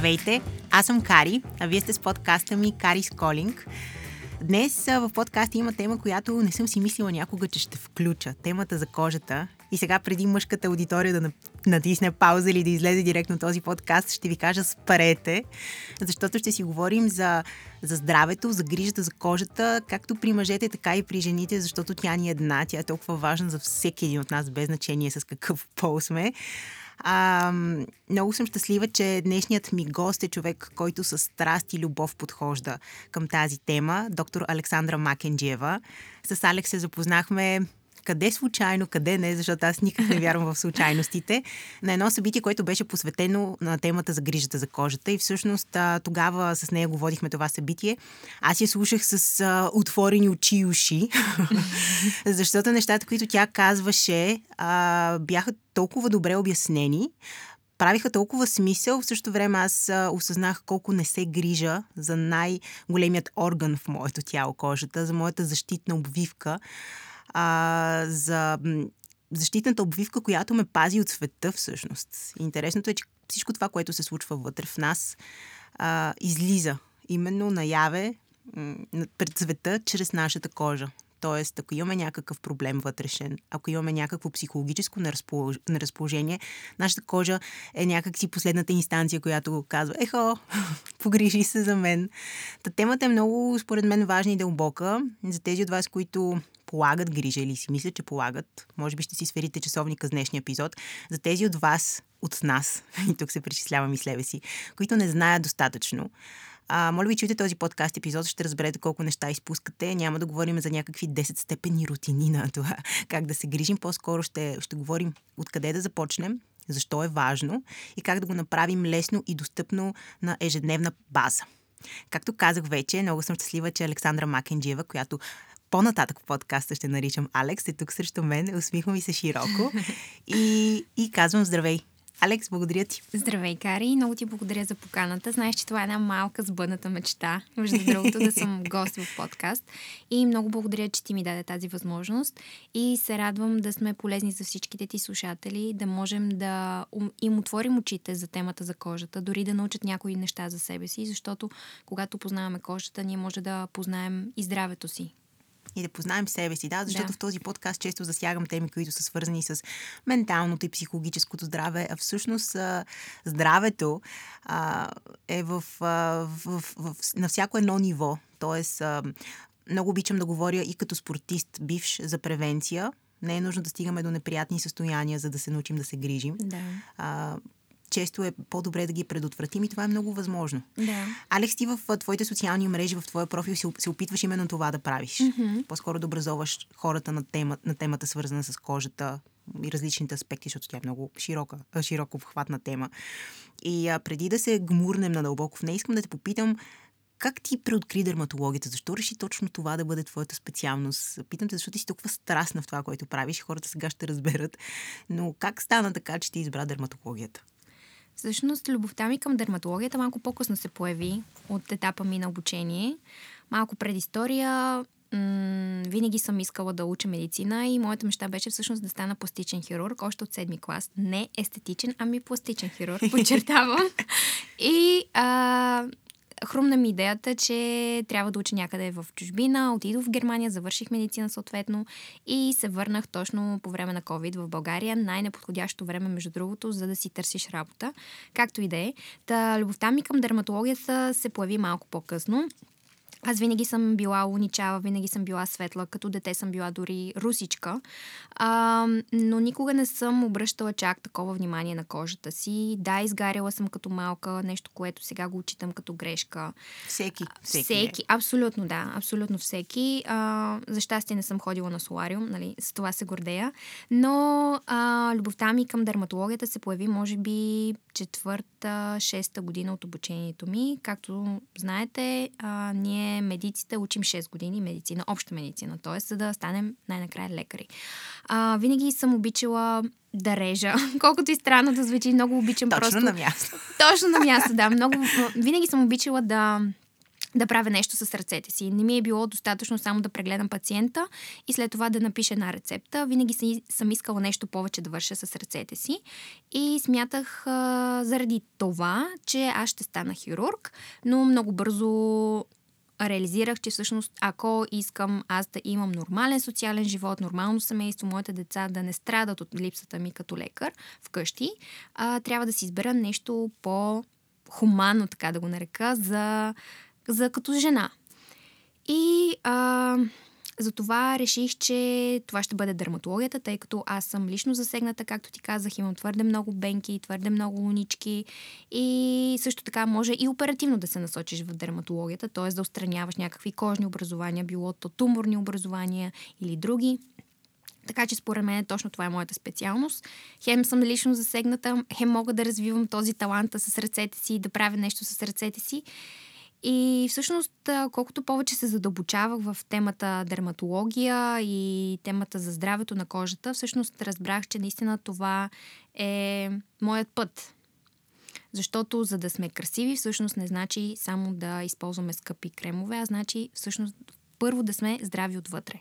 Здравейте, аз съм Кари, а вие сте с подкаста ми Кари Сколинг. Днес в подкаста има тема, която не съм си мислила някога, че ще включа. Темата за кожата. И сега преди мъжката аудитория да натисне пауза или да излезе директно този подкаст, ще ви кажа спарете, защото ще си говорим за, за здравето, за грижата за кожата, както при мъжете, така и при жените, защото тя ни е една, тя е толкова важна за всеки един от нас, без значение с какъв пол сме. А, много съм щастлива, че днешният ми гост е човек, който с страст и любов подхожда към тази тема, доктор Александра Макенджиева. С Алекс се запознахме къде случайно, къде не, защото аз никак не вярвам в случайностите, на едно събитие, което беше посветено на темата за грижата за кожата и всъщност тогава с нея го водихме това събитие. Аз я слушах с а, отворени очи и уши, защото нещата, които тя казваше, а, бяха толкова добре обяснени, правиха толкова смисъл. В същото време аз осъзнах колко не се грижа за най-големият орган в моето тяло, кожата, за моята защитна обвивка а, за защитната обвивка, която ме пази от света всъщност. Интересното е, че всичко това, което се случва вътре в нас, а, излиза именно наяве пред света чрез нашата кожа. Тоест, ако имаме някакъв проблем вътрешен, ако имаме някакво психологическо неразположение, нашата кожа е някакси последната инстанция, която казва, ехо, погрижи се за мен. Та темата е много, според мен, важна и дълбока. За тези от вас, които полагат грижа или си мислят, че полагат, може би ще си сверите часовника с днешния епизод. За тези от вас, от нас, и тук се причислявам и себе си, които не знаят достатъчно, а, моля ви, чуйте този подкаст епизод, ще разберете колко неща изпускате. Няма да говорим за някакви 10 степени рутини на това как да се грижим. По-скоро ще, ще говорим откъде да започнем, защо е важно и как да го направим лесно и достъпно на ежедневна база. Както казах вече, много съм щастлива, че Александра Макенджиева, която по-нататък в подкаста ще наричам Алекс, е тук срещу мен, усмихвам и се широко и, и казвам здравей. Алекс, благодаря ти. Здравей, Кари. Много ти благодаря за поканата. Знаеш, че това е една малка сбъдната мечта, между другото, да съм гост в подкаст. И много благодаря, че ти ми даде тази възможност. И се радвам да сме полезни за всичките ти слушатели, да можем да им отворим очите за темата за кожата, дори да научат някои неща за себе си, защото когато познаваме кожата, ние може да познаем и здравето си, и да познаем себе си, да, защото да. в този подкаст често засягам теми, които са свързани с менталното и психологическото здраве, а всъщност здравето а, е в, а, в, в, в, на всяко едно ниво. Тоест, а, много обичам да говоря и като спортист, бивш за превенция. Не е нужно да стигаме до неприятни състояния, за да се научим да се грижим. Да. А, често е по-добре да ги предотвратим и това е много възможно. Да. Алекс, ти в твоите социални мрежи, в твоя профил се, се опитваш именно това да правиш. Mm-hmm. По-скоро да образоваш хората на, тема, на темата, свързана с кожата и различните аспекти, защото тя е много широка, широко обхватна тема. И а, преди да се гмурнем надълбоко в нея, искам да те попитам как ти преоткри дерматологията? Защо реши точно това да бъде твоята специалност? Питам те, защото ти си толкова страстна в това, което правиш. Хората сега ще разберат. Но как стана така, че ти избра дерматологията? Всъщност, любовта ми към дерматологията малко по-късно се появи от етапа ми на обучение. Малко предистория, м- винаги съм искала да уча медицина и моята мечта беше всъщност да стана пластичен хирург, още от седми клас. Не естетичен, ами пластичен хирург, подчертавам. и а, хрумна ми идеята, че трябва да уча някъде в чужбина. Отидох в Германия, завърших медицина съответно и се върнах точно по време на COVID в България. Най-неподходящо време, между другото, за да си търсиш работа. Както и да е. Та любовта ми към дерматологията се появи малко по-късно. Аз винаги съм била уничава, винаги съм била светла, като дете съм била дори русичка, а, но никога не съм обръщала чак такова внимание на кожата си. Да, изгаряла съм като малка, нещо, което сега го учитам като грешка. Всеки. Всеки, всеки абсолютно да, абсолютно всеки. А, за щастие не съм ходила на солариум, нали, с това се гордея, но а, любовта ми към дерматологията се появи, може би, четвърта, шеста година от обучението ми. Както знаете, а, ние медиците учим 6 години медицина, обща медицина, т.е. за да станем най-накрая лекари. А, винаги съм обичала да режа. Колкото и странно да звучи, много обичам Точно просто... на място. Точно на място, да. Много... Винаги съм обичала да да правя нещо с ръцете си. Не ми е било достатъчно само да прегледам пациента и след това да напиша една рецепта. Винаги съм искала нещо повече да върша с ръцете си. И смятах а, заради това, че аз ще стана хирург, но много бързо реализирах, че всъщност ако искам аз да имам нормален социален живот, нормално семейство, моите деца да не страдат от липсата ми като лекар вкъщи, а, трябва да си избера нещо по-хуманно, така да го нарека, за за като жена. И а, затова реших, че това ще бъде дерматологията, тъй като аз съм лично засегната, както ти казах, имам твърде много бенки, твърде много лунички и също така може и оперативно да се насочиш в дерматологията, т.е. да устраняваш някакви кожни образования, било то туморни образования или други. Така че според мен точно това е моята специалност. Хем съм лично засегната, хем мога да развивам този талант с ръцете си, да правя нещо с ръцете си. И всъщност, колкото повече се задълбочавах в темата дерматология и темата за здравето на кожата, всъщност разбрах, че наистина това е моят път. Защото за да сме красиви, всъщност не значи само да използваме скъпи кремове, а значи всъщност първо да сме здрави отвътре.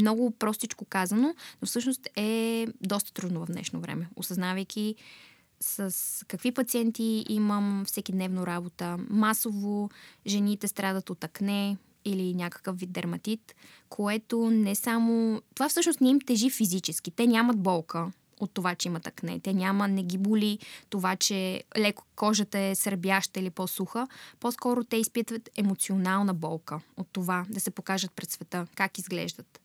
Много простичко казано, но всъщност е доста трудно в днешно време, осъзнавайки с какви пациенти имам всеки дневно работа. Масово жените страдат от акне или някакъв вид дерматит, което не само... Това всъщност не им тежи физически. Те нямат болка от това, че имат акне. Те няма, не ги боли това, че леко кожата е сърбяща или по-суха. По-скоро те изпитват емоционална болка от това да се покажат пред света, как изглеждат.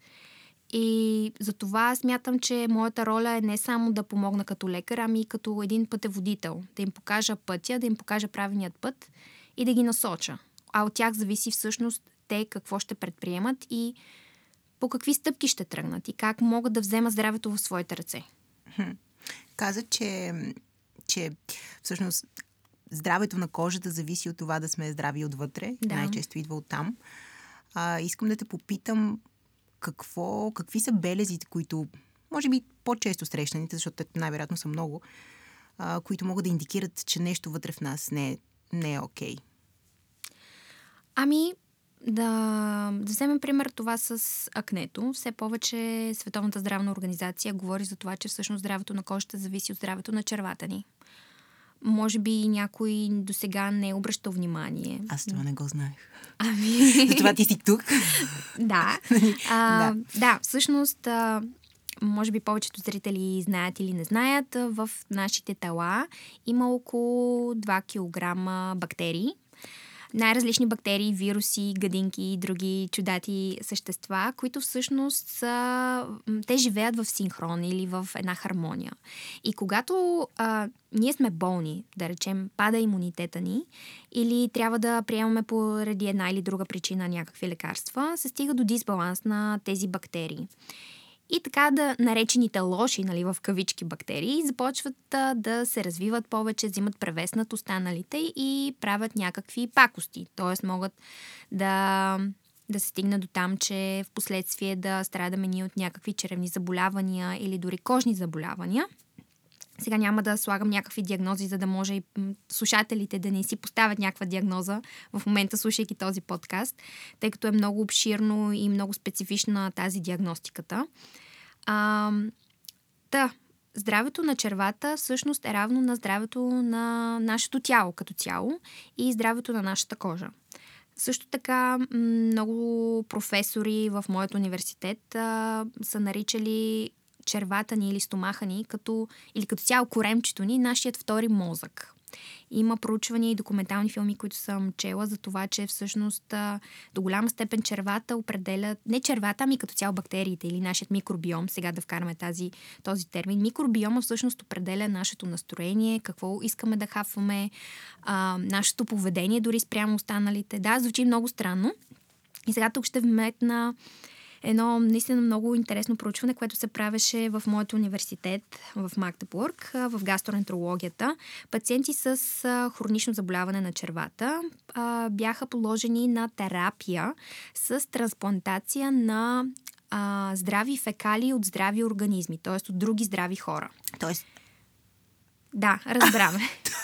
И за това смятам, че моята роля е не само да помогна като лекар, ами и като един пътеводител. Да им покажа пътя, да им покажа правилният път и да ги насоча. А от тях зависи всъщност те какво ще предприемат и по какви стъпки ще тръгнат и как могат да вземат здравето в своите ръце. Каза, че, че всъщност здравето на кожата зависи от това да сме здрави отвътре. Да. Най-често идва от там. А, искам да те попитам какво, какви са белезите, които, може би по-често срещаните, защото най-вероятно са много, а, които могат да индикират, че нещо вътре в нас не е, не е окей? Ами, да, да вземем пример това с акнето. Все повече Световната здравна организация говори за това, че всъщност здравето на кожата зависи от здравето на червата ни. Може би някой до сега не е обръщал внимание. Аз това не го знаех. Ами... това ти си тук. да. А, да. Да, всъщност, а, може би повечето зрители знаят или не знаят, в нашите тела има около 2 кг бактерии, най-различни бактерии, вируси, гадинки и други чудати същества, които всъщност са, те живеят в синхрон или в една хармония. И когато а, ние сме болни, да речем, пада имунитета ни или трябва да приемаме поради една или друга причина някакви лекарства, се стига до дисбаланс на тези бактерии. И така да наречените лоши, нали, в кавички бактерии, започват а, да се развиват повече, взимат превес над останалите и правят някакви пакости. Тоест могат да, да се стигне до там, че в последствие да страдаме ние от някакви черевни заболявания или дори кожни заболявания – сега няма да слагам някакви диагнози, за да може и слушателите да не си поставят някаква диагноза в момента, слушайки този подкаст, тъй като е много обширно и много специфична тази диагностиката. А, да, здравето на червата всъщност е равно на здравето на нашето тяло като цяло и здравето на нашата кожа. Също така много професори в моят университет а, са наричали червата ни или стомаха ни, като, или като цяло коремчето ни, нашият втори мозък. Има проучвания и документални филми, които съм чела за това, че всъщност до голяма степен червата определят, не червата, ами като цяло бактериите или нашият микробиом, сега да вкараме тази, този термин. Микробиома всъщност определя нашето настроение, какво искаме да хафваме, а, нашето поведение дори спрямо останалите. Да, звучи много странно. И сега тук ще вметна едно наистина много интересно проучване, което се правеше в моят университет в Магдебург, в гастроентерологията. Пациенти с хронично заболяване на червата бяха положени на терапия с трансплантация на здрави фекали от здрави организми, т.е. от други здрави хора. Тоест. Да, разбраме.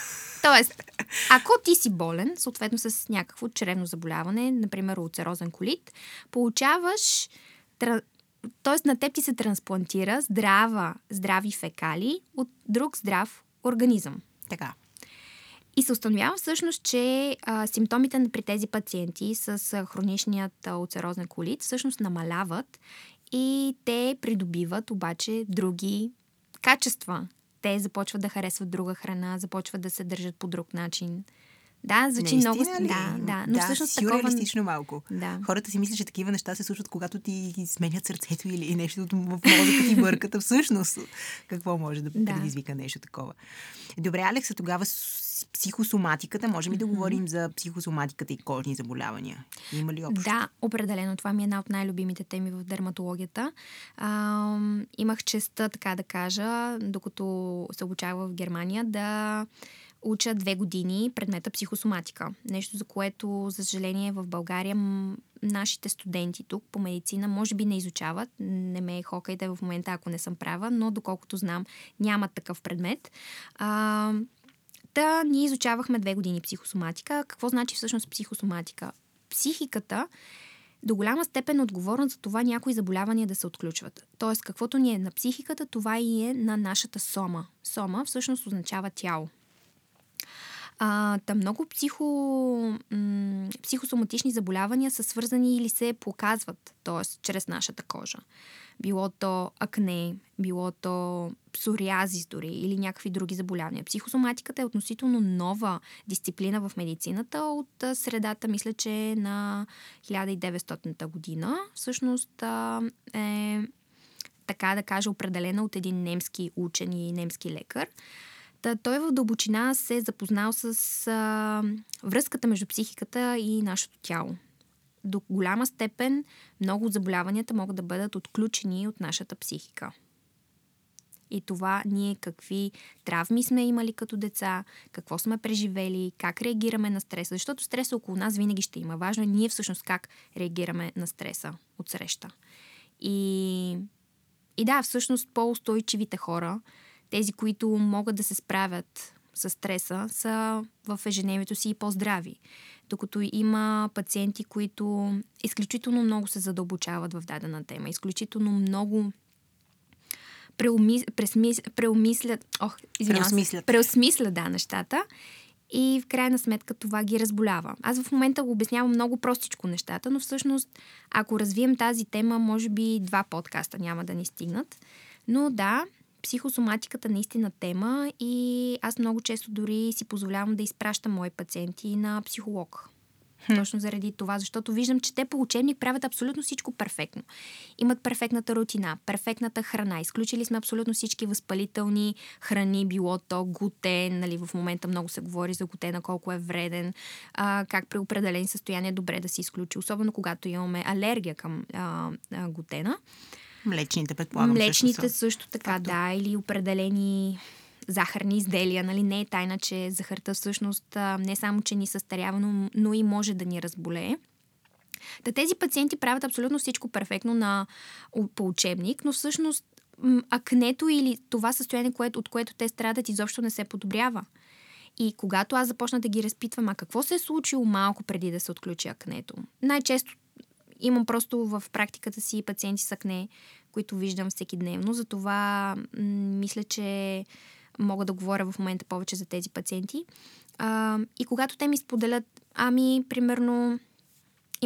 Тоест, ако ти си болен, съответно с някакво чревно заболяване, например улцерозен колит, получаваш т.е. на теб ти се трансплантира здрава, здрави фекали от друг здрав организъм. Така. И се установява всъщност, че а, симптомите при тези пациенти с а, хроничният улцерозен колит всъщност намаляват и те придобиват обаче други качества. Те започват да харесват друга храна, започват да се държат по друг начин. Да, звучи много... Ли? Да, да. Но да, всъщност сюрреалистично такова... малко. Да. Хората си мислят, че такива неща се случват, когато ти сменят сърцето или нещо в мозъка ти бърката. Всъщност, какво може да, да предизвика нещо такова? Добре, Алекса, тогава психосоматиката. Можем ли да говорим за психосоматиката и кожни заболявания? Има ли общо? Да, определено. Това ми е една от най-любимите теми в дерматологията. А, имах честа, така да кажа, докато се обучава в Германия, да уча две години предмета психосоматика. Нещо, за което, за съжаление, в България нашите студенти тук по медицина може би не изучават. Не ме е хокайте в момента, ако не съм права, но доколкото знам, нямат такъв предмет. А, Та ние изучавахме две години психосоматика. Какво значи всъщност психосоматика? Психиката до голяма степен е отговорна за това някои заболявания да се отключват. Тоест, каквото ни е на психиката, това и е на нашата сома. Сома всъщност означава тяло. А, та много психо, м- психосоматични заболявания са свързани или се показват, т.е. чрез нашата кожа. Било то акне, било то псориазис дори или някакви други заболявания. Психосоматиката е относително нова дисциплина в медицината от средата, мисля, че на 1900 година. Всъщност е така да кажа, определена от един немски учен и немски лекар. Той в дълбочина се е запознал с а, връзката между психиката и нашето тяло. До голяма степен много заболяванията могат да бъдат отключени от нашата психика. И това ние какви травми сме имали като деца, какво сме преживели, как реагираме на стреса. Защото стреса около нас винаги ще има. Важно е ние всъщност как реагираме на стреса от среща. И, и да, всъщност по-устойчивите хора тези, които могат да се справят с стреса, са в ежедневието си и по-здрави. Докато има пациенти, които изключително много се задълбочават в дадена тема, изключително много преумислят, ох, преосмислят. преосмислят да, нещата и в крайна сметка това ги разболява. Аз в момента го обяснявам много простичко нещата, но всъщност ако развием тази тема, може би два подкаста няма да ни стигнат. Но да, психосоматиката наистина тема и аз много често дори си позволявам да изпращам мои пациенти на психолог. Точно заради това, защото виждам, че те по учебник правят абсолютно всичко перфектно. Имат перфектната рутина, перфектната храна. Изключили сме абсолютно всички възпалителни храни, било то глутен, нали, в момента много се говори за глутена, колко е вреден, а, как при определени състояния е добре да се изключи, особено когато имаме алергия към а, а, глутена. Млечните, предполагам. Млечните също, също така, Факто. да, или определени захарни изделия. Нали? Не е тайна, че захарта всъщност не само, че ни състарява, но, но и може да ни разболее. Та тези пациенти правят абсолютно всичко перфектно на, по учебник, но всъщност акнето или това състояние, което, от което те страдат, изобщо не се подобрява. И когато аз започна да ги разпитвам, а какво се е случило малко преди да се отключи акнето? Най-често имам просто в практиката си пациенти с акне, които виждам всеки дневно. Затова мисля, че мога да говоря в момента повече за тези пациенти. А, и когато те ми споделят, ами, примерно,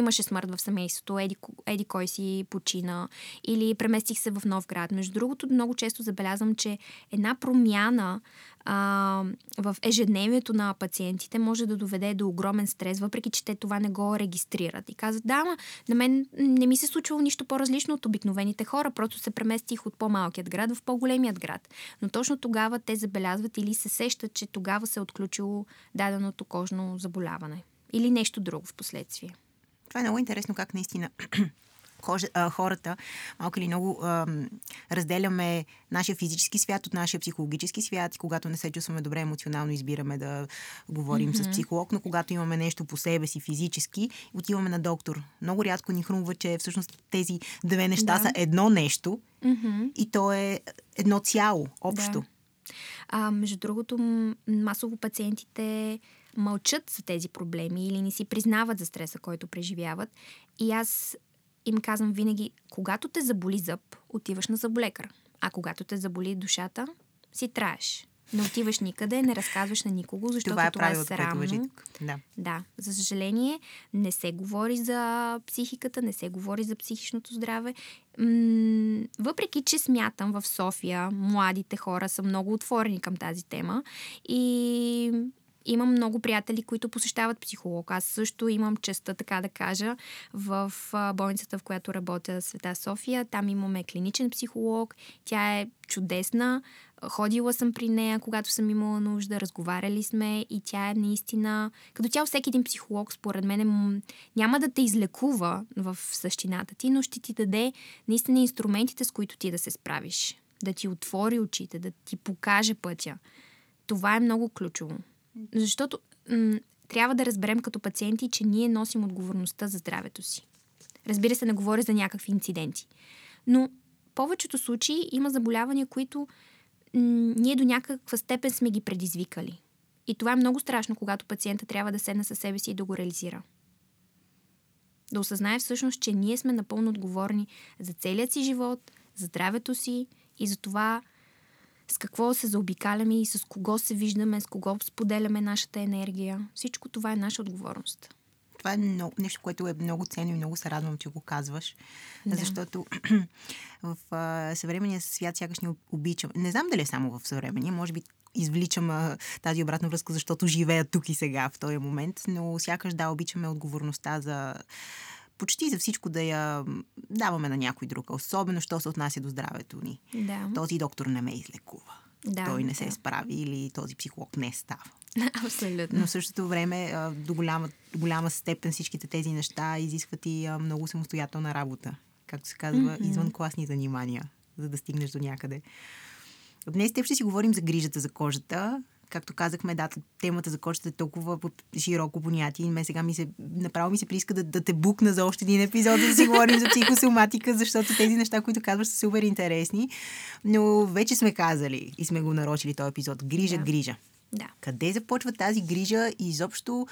имаше смърт в семейството, еди, еди кой си почина или преместих се в нов град. Между другото, много често забелязвам, че една промяна а, в ежедневието на пациентите може да доведе до огромен стрес, въпреки че те това не го регистрират. И казват, да, ма, на мен не ми се случвало нищо по-различно от обикновените хора, просто се преместих от по-малкият град в по-големият град. Но точно тогава те забелязват или се сещат, че тогава се е отключило даденото кожно заболяване. Или нещо друго в последствие. Това е много интересно как наистина хората малко или много а, разделяме нашия физически свят от нашия психологически свят и когато не се чувстваме добре емоционално избираме да говорим mm-hmm. с психолог, но когато имаме нещо по себе си физически, отиваме на доктор. Много рядко ни хрумва, че всъщност тези две неща да. са едно нещо mm-hmm. и то е едно цяло, общо. Да. А, между другото, масово пациентите мълчат за тези проблеми или не си признават за стреса, който преживяват. И аз им казвам винаги, когато те заболи зъб, отиваш на зъболекар. А когато те заболи душата, си траеш. Не отиваш никъде, не разказваш на никого, защото това е, това е срамно. Да. да. За съжаление, не се говори за психиката, не се говори за психичното здраве. М- въпреки, че смятам в София, младите хора са много отворени към тази тема и Имам много приятели, които посещават психолог. Аз също имам честа, така да кажа, в болницата, в която работя Света София. Там имаме клиничен психолог. Тя е чудесна. Ходила съм при нея, когато съм имала нужда, разговаряли сме и тя е наистина... Като цяло всеки един психолог, според мен, няма да те излекува в същината ти, но ще ти даде наистина инструментите, с които ти да се справиш. Да ти отвори очите, да ти покаже пътя. Това е много ключово. Защото м- трябва да разберем като пациенти, че ние носим отговорността за здравето си. Разбира се, не говоря за някакви инциденти. Но в повечето случаи има заболявания, които м- ние до някаква степен сме ги предизвикали. И това е много страшно, когато пациента трябва да седне със себе си и да го реализира. Да осъзнае всъщност, че ние сме напълно отговорни за целият си живот, за здравето си и за това с какво се заобикаляме и с кого се виждаме, с кого споделяме нашата енергия. Всичко това е наша отговорност. Това е много, нещо, което е много ценно и много се радвам, че го казваш. Да. Защото в а, съвременния свят сякаш ни обичам. Не знам дали е само в съвременния, може би извличам а, тази обратна връзка, защото живея тук и сега в този момент, но сякаш да, обичаме отговорността за почти за всичко да я даваме на някой друг, особено що се отнася до здравето ни. Да. Този доктор не ме излекува. Да, Той не се да. справи или този психолог не става. Абсолютно. Но в същото време до голяма, до голяма степен всичките тези неща изискват и много самостоятелна работа. Както се казва, mm-hmm. извън класни занимания, за да стигнеш до някъде. Днес теб ще си говорим за грижата за кожата, както казахме, да, темата за кожата е толкова широко понятие ме сега ми се, направо ми се прииска да, да те букна за още един епизод, да си говорим за психосоматика, защото тези неща, които казваш, са супер интересни. Но вече сме казали и сме го нарочили този епизод. Грижа, Да. грижа. Да. Къде започва тази грижа и изобщо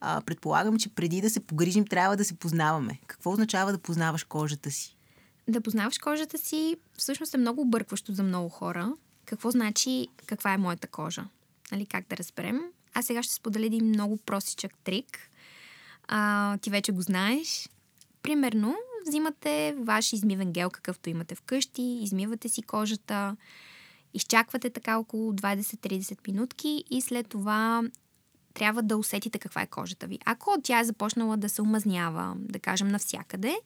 а, предполагам, че преди да се погрижим, трябва да се познаваме. Какво означава да познаваш кожата си? Да познаваш кожата си всъщност е много объркващо за много хора. Какво значи каква е моята кожа? Нали, как да разберем? Аз сега ще споделя един много простичък трик. А, ти вече го знаеш. Примерно, взимате ваш измивен гел, какъвто имате вкъщи, измивате си кожата, изчаквате така около 20-30 минутки и след това трябва да усетите каква е кожата ви. Ако тя е започнала да се омазнява, да кажем навсякъде,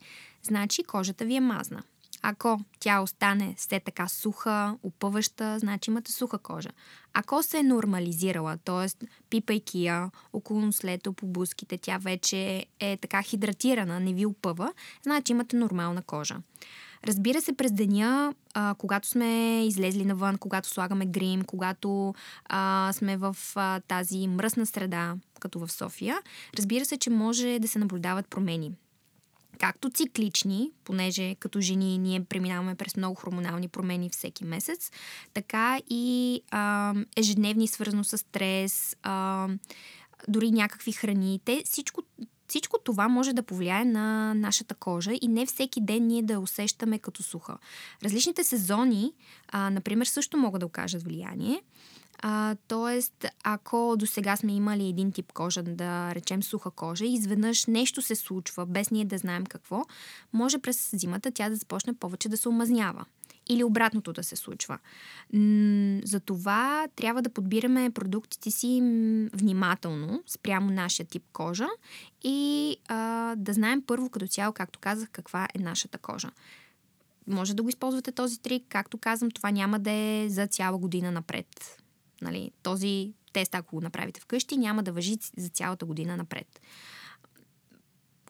значи кожата ви е мазна. Ако тя остане все така суха, опъваща, значи имате суха кожа. Ако се е нормализирала, т.е. пипайки я около нослето по буските, тя вече е така хидратирана, не ви опъва, значи имате нормална кожа. Разбира се, през деня, а, когато сме излезли навън, когато слагаме грим, когато а, сме в а, тази мръсна среда, като в София, разбира се, че може да се наблюдават промени. Както циклични, понеже като жени ние преминаваме през много хормонални промени всеки месец, така и а, ежедневни, свързано с стрес, а, дори някакви храни. Всичко, всичко това може да повлияе на нашата кожа и не всеки ден ние да усещаме като суха. Различните сезони, а, например, също могат да окажат влияние. А, тоест, ако до сега сме имали един тип кожа, да речем суха кожа, и изведнъж нещо се случва, без ние да знаем какво, може през зимата тя да започне повече да се омазнява. Или обратното да се случва. М- Затова трябва да подбираме продуктите си внимателно, спрямо нашия тип кожа и а, да знаем първо като цяло, както казах, каква е нашата кожа може да го използвате този трик. Както казвам, това няма да е за цяла година напред. Нали, този тест, ако го направите вкъщи, няма да въжи за цялата година напред.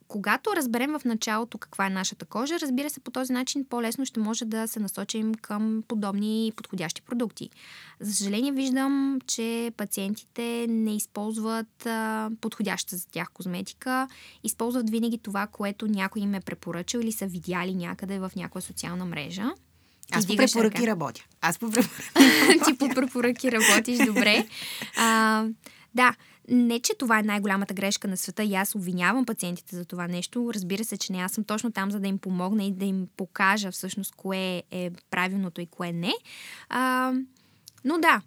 Когато разберем в началото каква е нашата кожа, разбира се, по този начин по-лесно ще може да се насочим към подобни подходящи продукти. За съжаление, виждам, че пациентите не използват а, подходяща за тях козметика, използват винаги това, което някой им е препоръчал или са видяли някъде в някоя социална мрежа. Аз по препоръки работя. Аз по препоръки. Ти по препоръки работиш добре. А, да, не, че това е най-голямата грешка на света и аз обвинявам пациентите за това нещо. Разбира се, че не. Аз съм точно там, за да им помогна и да им покажа всъщност кое е правилното и кое не. А, но да,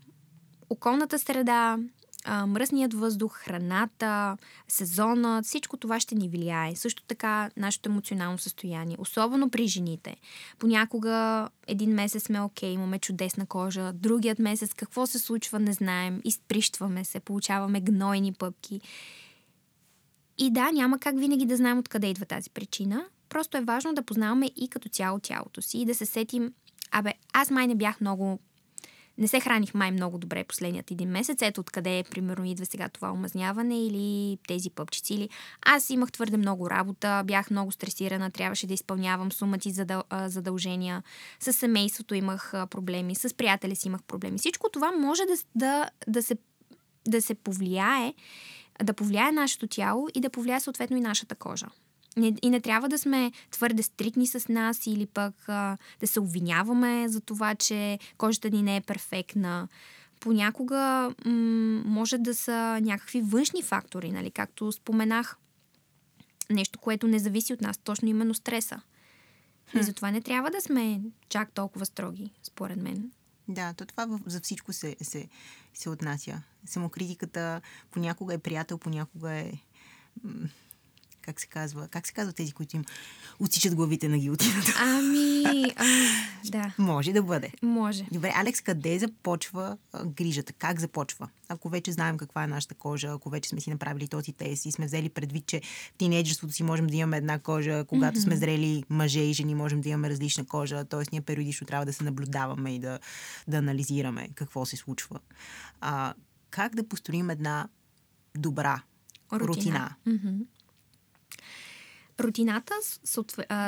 околната среда, а, мръсният въздух, храната, сезона, всичко това ще ни влияе. Също така нашето емоционално състояние, особено при жените. Понякога един месец сме окей, имаме чудесна кожа, другият месец какво се случва не знаем, изприщваме се, получаваме гнойни пъпки. И да, няма как винаги да знаем откъде идва тази причина. Просто е важно да познаваме и като цяло тялото си и да се сетим, абе, аз май не бях много не се храних май много добре последният един месец. Ето откъде, примерно, идва сега това омазняване или тези пъпчици. Или аз имах твърде много работа, бях много стресирана, трябваше да изпълнявам сумати задъл... задължения. С семейството имах проблеми, с приятели си имах проблеми. Всичко това може да, да, да, се, да се повлияе, да повлияе нашето тяло и да повлияе съответно и нашата кожа. И не трябва да сме твърде стрикни с нас или пък а, да се обвиняваме за това, че кожата ни не е перфектна. Понякога м- може да са някакви външни фактори, нали? както споменах. Нещо, което не зависи от нас, точно именно стреса. Хм. И затова не трябва да сме чак толкова строги, според мен. Да, то това за всичко се, се, се отнася. Самокритиката понякога е приятел, понякога е как се казва, как се казва тези, които им отсичат главите на гилотината? Ами, а, да. Може да бъде. Може. Добре, Алекс, къде започва а, грижата? Как започва? Ако вече знаем каква е нашата кожа, ако вече сме си направили този тест и сме взели предвид, че в тинейджерството си можем да имаме една кожа, когато mm-hmm. сме зрели мъже и жени можем да имаме различна кожа, т.е. ние периодично трябва да се наблюдаваме и да, да анализираме какво се случва. А, как да построим една добра рутина? рутина? Mm-hmm. Рутината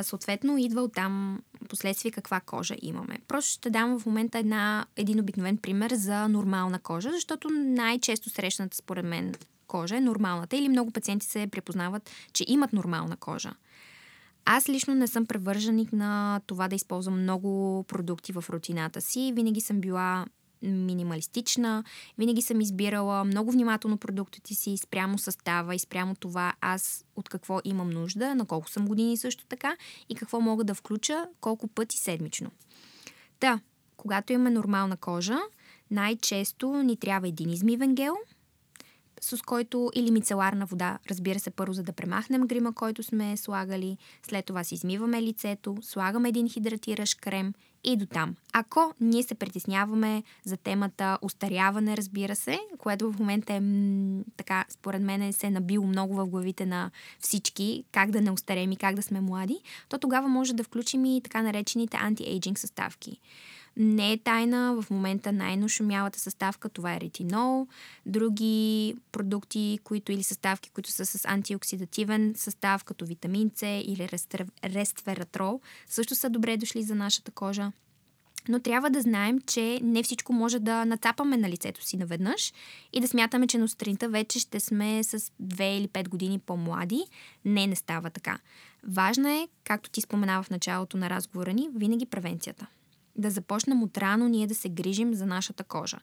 съответно идва от там последствие каква кожа имаме. Просто ще дам в момента една, един обикновен пример за нормална кожа, защото най-често срещаната според мен кожа е нормалната или много пациенти се препознават, че имат нормална кожа. Аз лично не съм превърженик на това да използвам много продукти в рутината си. Винаги съм била минималистична. Винаги съм избирала много внимателно продуктите си, спрямо състава и спрямо това аз от какво имам нужда, на колко съм години също така и какво мога да включа колко пъти седмично. Та, когато имаме нормална кожа, най-често ни трябва един измивен гел – с който или мицеларна вода, разбира се, първо за да премахнем грима, който сме слагали, след това си измиваме лицето, слагаме един хидратиращ крем и до там. Ако ние се притесняваме за темата устаряване, разбира се, което в момента е м- така, според мен се е набило много в главите на всички, как да не устарем и как да сме млади, то тогава може да включим и така наречените анти-ейджинг съставки. Не е тайна, в момента най-нашумялата съставка това е ретинол, други продукти, които или съставки, които са с антиоксидативен състав, като витамин С или рествератрол, също са добре дошли за нашата кожа. Но трябва да знаем, че не всичко може да нацапаме на лицето си наведнъж и да смятаме, че на сутринта вече ще сме с 2 или 5 години по-млади. Не, не става така. Важно е, както ти споменава в началото на разговора ни, винаги превенцията да започнем от рано ние да се грижим за нашата кожа.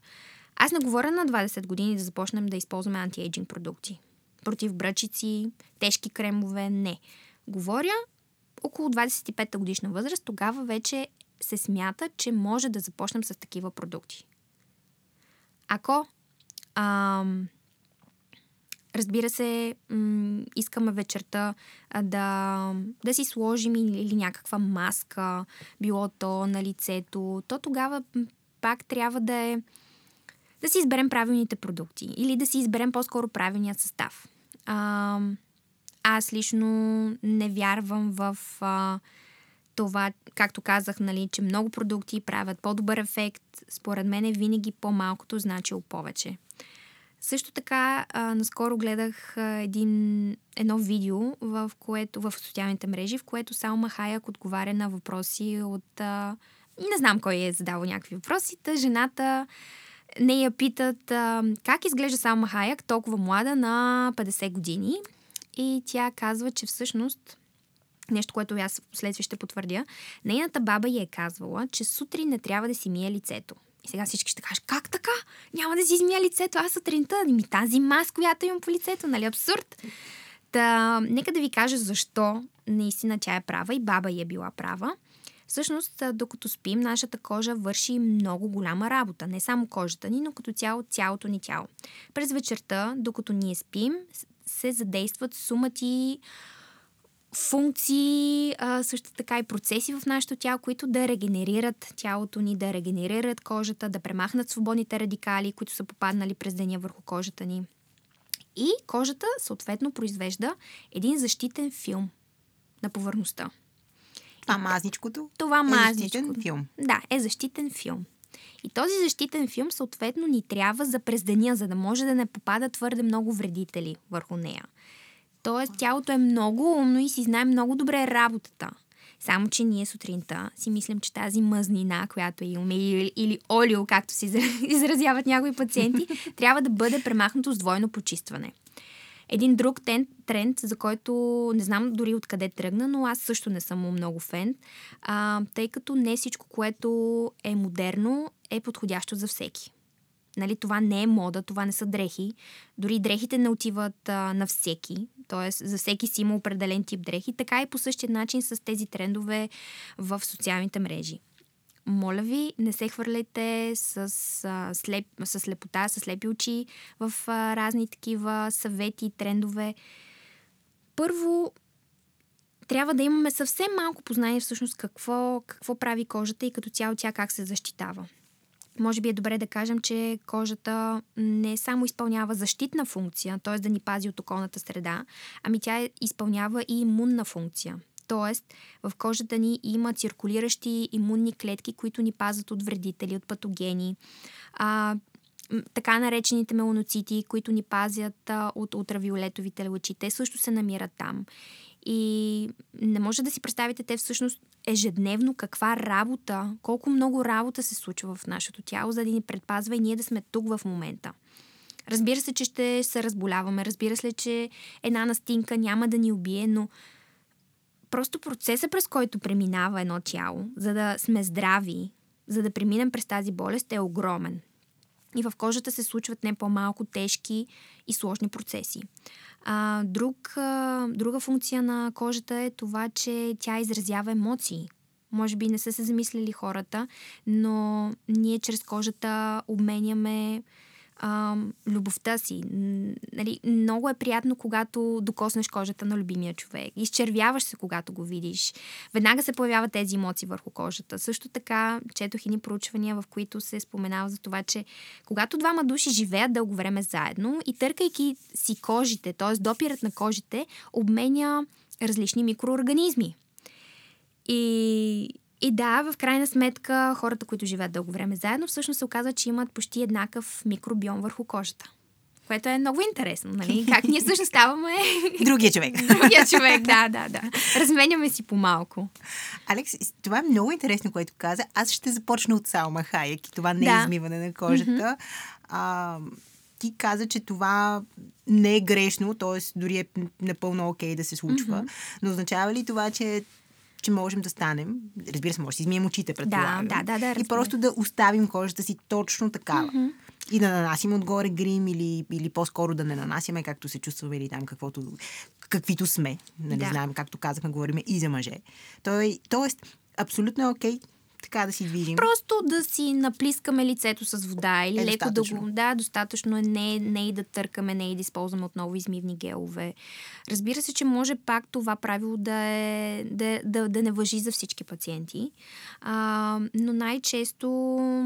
Аз не говоря на 20 години да започнем да използваме антиейджинг продукти. Против бръчици, тежки кремове, не. Говоря около 25-та годишна възраст, тогава вече се смята, че може да започнем с такива продукти. Ако ам, Разбира се, м- искаме вечерта да, да си сложим или някаква маска, било то на лицето, то тогава пак трябва да е да си изберем правилните продукти или да си изберем по-скоро правилният състав. А, аз лично не вярвам в а, това, както казах, нали, че много продукти правят по-добър ефект. Според мен е винаги по-малкото значило повече. Също така, а, наскоро гледах а, един, едно видео в, което, в социалните мрежи, в което Салма Хаяк отговаря на въпроси от... А, не знам кой е задавал някакви въпроси. Та жената не я питат а, как изглежда Салма Хаяк толкова млада на 50 години. И тя казва, че всъщност нещо, което аз следствие ще потвърдя, нейната баба й е казвала, че сутрин не трябва да си мие лицето. Сега всички ще кажат, как така? Няма да си измия лицето, аз сутринта, ми тази мас, която имам по лицето, нали абсурд? Та, нека да ви кажа защо наистина тя е права и баба й е била права. Всъщност, докато спим, нашата кожа върши много голяма работа. Не само кожата ни, но като цяло цялото ни тяло. През вечерта, докато ние спим, се задействат сумати функции, а, също така и процеси в нашето тяло, които да регенерират тялото ни, да регенерират кожата, да премахнат свободните радикали, които са попаднали през деня върху кожата ни. И кожата съответно произвежда един защитен филм на повърхността. Това мазничкото? Това е мазничко. защитен филм. Да, е защитен филм. И този защитен филм съответно ни трябва за през деня, за да може да не попада твърде много вредители върху нея. Тоест, тялото е много умно и си знае много добре работата. Само, че ние сутринта си мислим, че тази мъзнина, която имаме, или, или олио, както се изразяват някои пациенти, трябва да бъде премахнато с двойно почистване. Един друг тренд, тренд, за който не знам дори откъде тръгна, но аз също не съм много фен, а, тъй като не всичко, което е модерно, е подходящо за всеки. Нали, това не е мода, това не са дрехи. Дори дрехите не отиват а, на всеки, т.е. за всеки си има определен тип дрехи. Така и по същия начин с тези трендове в социалните мрежи. Моля ви, не се хвърляйте с, а, слеп, с слепота, с слепи очи в а, разни такива съвети, трендове. Първо, трябва да имаме съвсем малко познание всъщност какво, какво прави кожата и като цяло тя как се защитава може би е добре да кажем, че кожата не само изпълнява защитна функция, т.е. да ни пази от околната среда, ами тя изпълнява и имунна функция. Тоест, в кожата ни има циркулиращи имунни клетки, които ни пазят от вредители, от патогени. А, така наречените меланоцити, които ни пазят от ултравиолетовите лъчи, те също се намират там. И не може да си представите те всъщност ежедневно каква работа, колко много работа се случва в нашето тяло, за да ни предпазва и ние да сме тук в момента. Разбира се, че ще се разболяваме, разбира се, че една настинка няма да ни убие, но просто процеса, през който преминава едно тяло, за да сме здрави, за да преминем през тази болест, е огромен. И в кожата се случват не по-малко тежки и сложни процеси. А, друг, а, друга функция на кожата е това, че тя изразява емоции. Може би не са се замислили хората, но ние чрез кожата обменяме а, любовта си. Нали, много е приятно, когато докоснеш кожата на любимия човек. Изчервяваш се, когато го видиш. Веднага се появяват тези емоции върху кожата. Също така, четох едни проучвания, в които се споменава за това, че когато двама души живеят дълго време заедно и търкайки си кожите, т.е. допират на кожите, обменя различни микроорганизми. И и да, в крайна сметка, хората, които живеят дълго време заедно, всъщност се оказва, че имат почти еднакъв микробиом върху кожата. Което е много интересно, нали? Как ние всъщност ставаме... Другия човек. Другия човек, да, да, да. Разменяме си по-малко. Алекс, това е много интересно, което каза. Аз ще започна от Салма Хайек и това не е да. измиване на кожата. Mm-hmm. А, ти каза, че това не е грешно, т.е. дори е напълно окей okay да се случва, mm-hmm. но означава ли това, че че можем да станем. Разбира се, може да си измием очите, предполагам. Да, да, да, да. И просто да оставим кожата си точно такава. Mm-hmm. И да нанасим отгоре грим или, или по-скоро да не нанасяме както се чувстваме или там каквото, каквито сме. Нали, да. знаем, както казахме, говориме и за мъже. Той, тоест, абсолютно е окей okay така да си движим. Просто да си наплискаме лицето с вода или е леко да го... Да, достатъчно е не, не и да търкаме, не и да използваме отново измивни гелове. Разбира се, че може пак това правило да, е, да, да, да не въжи за всички пациенти, а, но най-често,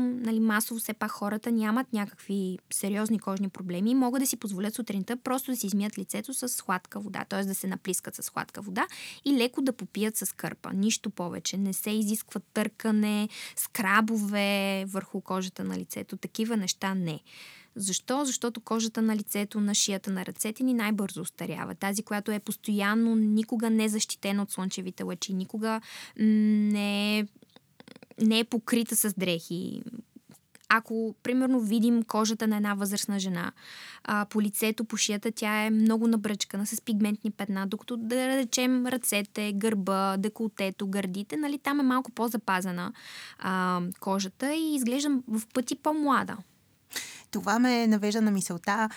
нали, масово все пак хората нямат някакви сериозни кожни проблеми и могат да си позволят сутринта просто да си измият лицето с сладка вода, т.е. да се наплискат с сладка вода и леко да попият с кърпа. Нищо повече. Не се изисква търкане пръскане, скрабове върху кожата на лицето. Такива неща не. Защо? Защото кожата на лицето, на шията, на ръцете ни най-бързо устарява. Тази, която е постоянно, никога не защитена от слънчевите лъчи, никога не е, не е покрита с дрехи. Ако, примерно, видим кожата на една възрастна жена, а, по лицето, по шията, тя е много набръчкана с пигментни петна, докато да речем ръцете, гърба, деколтето, гърдите, нали, там е малко по-запазена а, кожата и изглежда в пъти по-млада. Това ме навежда на мисълта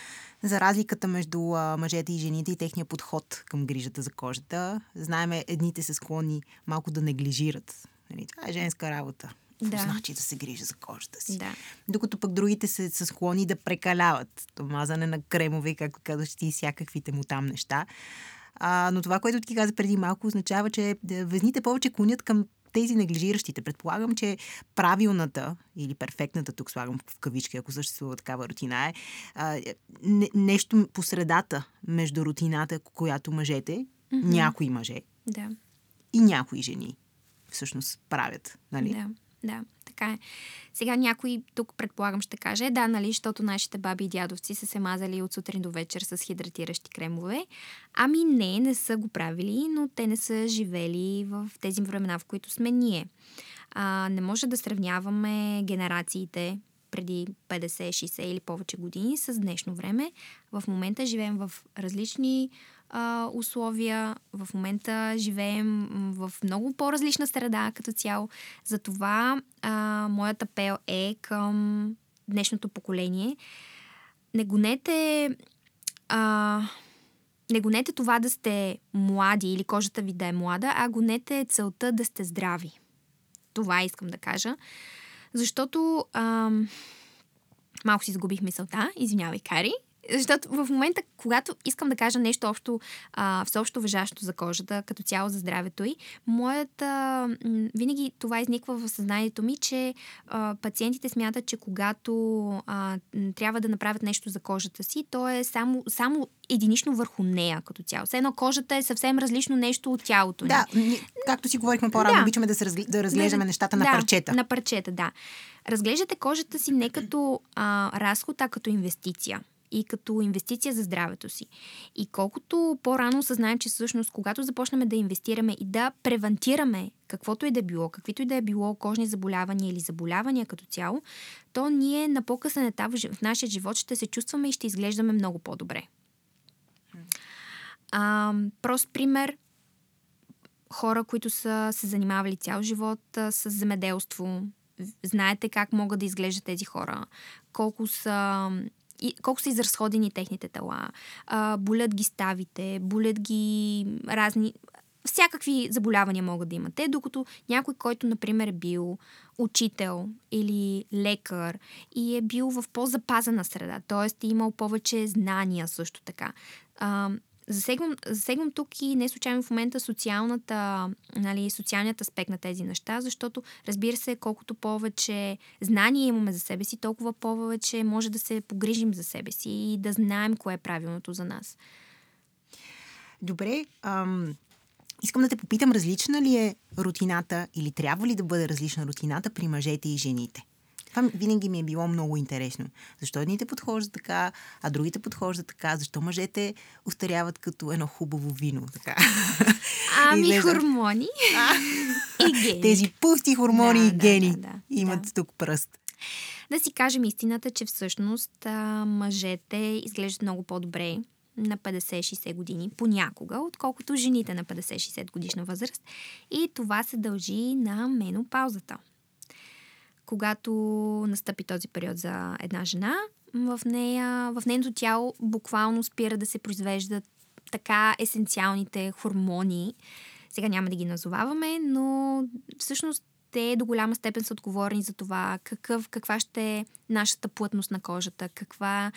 за разликата между а, мъжете и жените и техния подход към грижата за кожата. Знаеме, едните са склонни малко да неглижират. Нали, това е женска работа. Да. значи да се грижа за кожата си. Да. Докато пък другите са, са склонни да прекаляват. Мазане на кремове, както казваш ти, всякаквите му там неща. А, но това, което ти каза преди малко, означава, че везните повече клонят към тези неглижиращите. Предполагам, че правилната или перфектната, тук слагам в кавички, ако съществува такава рутина, е а, не, нещо по средата между рутината, която мъжете, mm-hmm. някои мъже да. и някои жени всъщност правят. Нали? Да. Да, така е. Сега някой тук предполагам ще каже, да, нали, защото нашите баби и дядовци са се мазали от сутрин до вечер с хидратиращи кремове. Ами не, не са го правили, но те не са живели в тези времена, в които сме ние. А, не може да сравняваме генерациите преди 50, 60 или повече години с днешно време. В момента живеем в различни а, условия. В момента живеем в много по-различна среда като цяло. Затова а, моят апел е към днешното поколение. Не гонете, а, не гонете това да сте млади или кожата ви да е млада, а гонете целта да сте здрави. Това искам да кажа. Защото а, малко си изгубих мисълта, извинявай, Кари. Защото в момента, когато искам да кажа нещо общо, а, всеобщо въжащо за кожата, като цяло за здравето й, моята, винаги това изниква в съзнанието ми, че а, пациентите смятат, че когато а, трябва да направят нещо за кожата си, то е само, само единично върху нея като цяло. Все едно кожата е съвсем различно нещо от тялото. Да, както си говорихме по-рано, да. обичаме да, се разгл... да разглеждаме да, нещата на да, парчета. На парчета, да. Разглеждате кожата си не като а, разход, а като инвестиция и като инвестиция за здравето си. И колкото по-рано осъзнаем, че всъщност, когато започнем да инвестираме и да превентираме каквото и да било, каквито и да е било кожни заболявания или заболявания като цяло, то ние на по-късен етап в нашия живот ще се чувстваме и ще изглеждаме много по-добре. А, прост пример хора, които са се занимавали цял живот с земеделство. Знаете как могат да изглеждат тези хора, колко са колко са изразходени техните тела. А, болят ги ставите, болят ги разни... Всякакви заболявания могат да имате, докато някой, който, например, е бил учител или лекар и е бил в по-запазена среда, т.е. е имал повече знания също така. А, Засегвам, засегвам тук и не случайно в момента социалната, нали, социалният аспект на тези неща, защото разбира се, колкото повече знания имаме за себе си, толкова повече може да се погрижим за себе си и да знаем кое е правилното за нас. Добре, ам, искам да те попитам, различна ли е рутината или трябва ли да бъде различна рутината при мъжете и жените? Това винаги ми е било много интересно. Защо едните подхождат така, а другите подхождат така? Защо мъжете устаряват като едно хубаво вино? Така. Ами Излежда... хормони и гени. Тези пусти хормони да, и гени да, да, да, имат да. тук пръст. Да си кажем истината, че всъщност а, мъжете изглеждат много по-добре на 50-60 години понякога, отколкото жените на 50-60 годишна възраст. И това се дължи на менопаузата когато настъпи този период за една жена, в, нея, в нейното тяло буквално спира да се произвеждат така есенциалните хормони. Сега няма да ги назоваваме, но всъщност те до голяма степен са отговорни за това какъв, каква ще е нашата плътност на кожата, каква,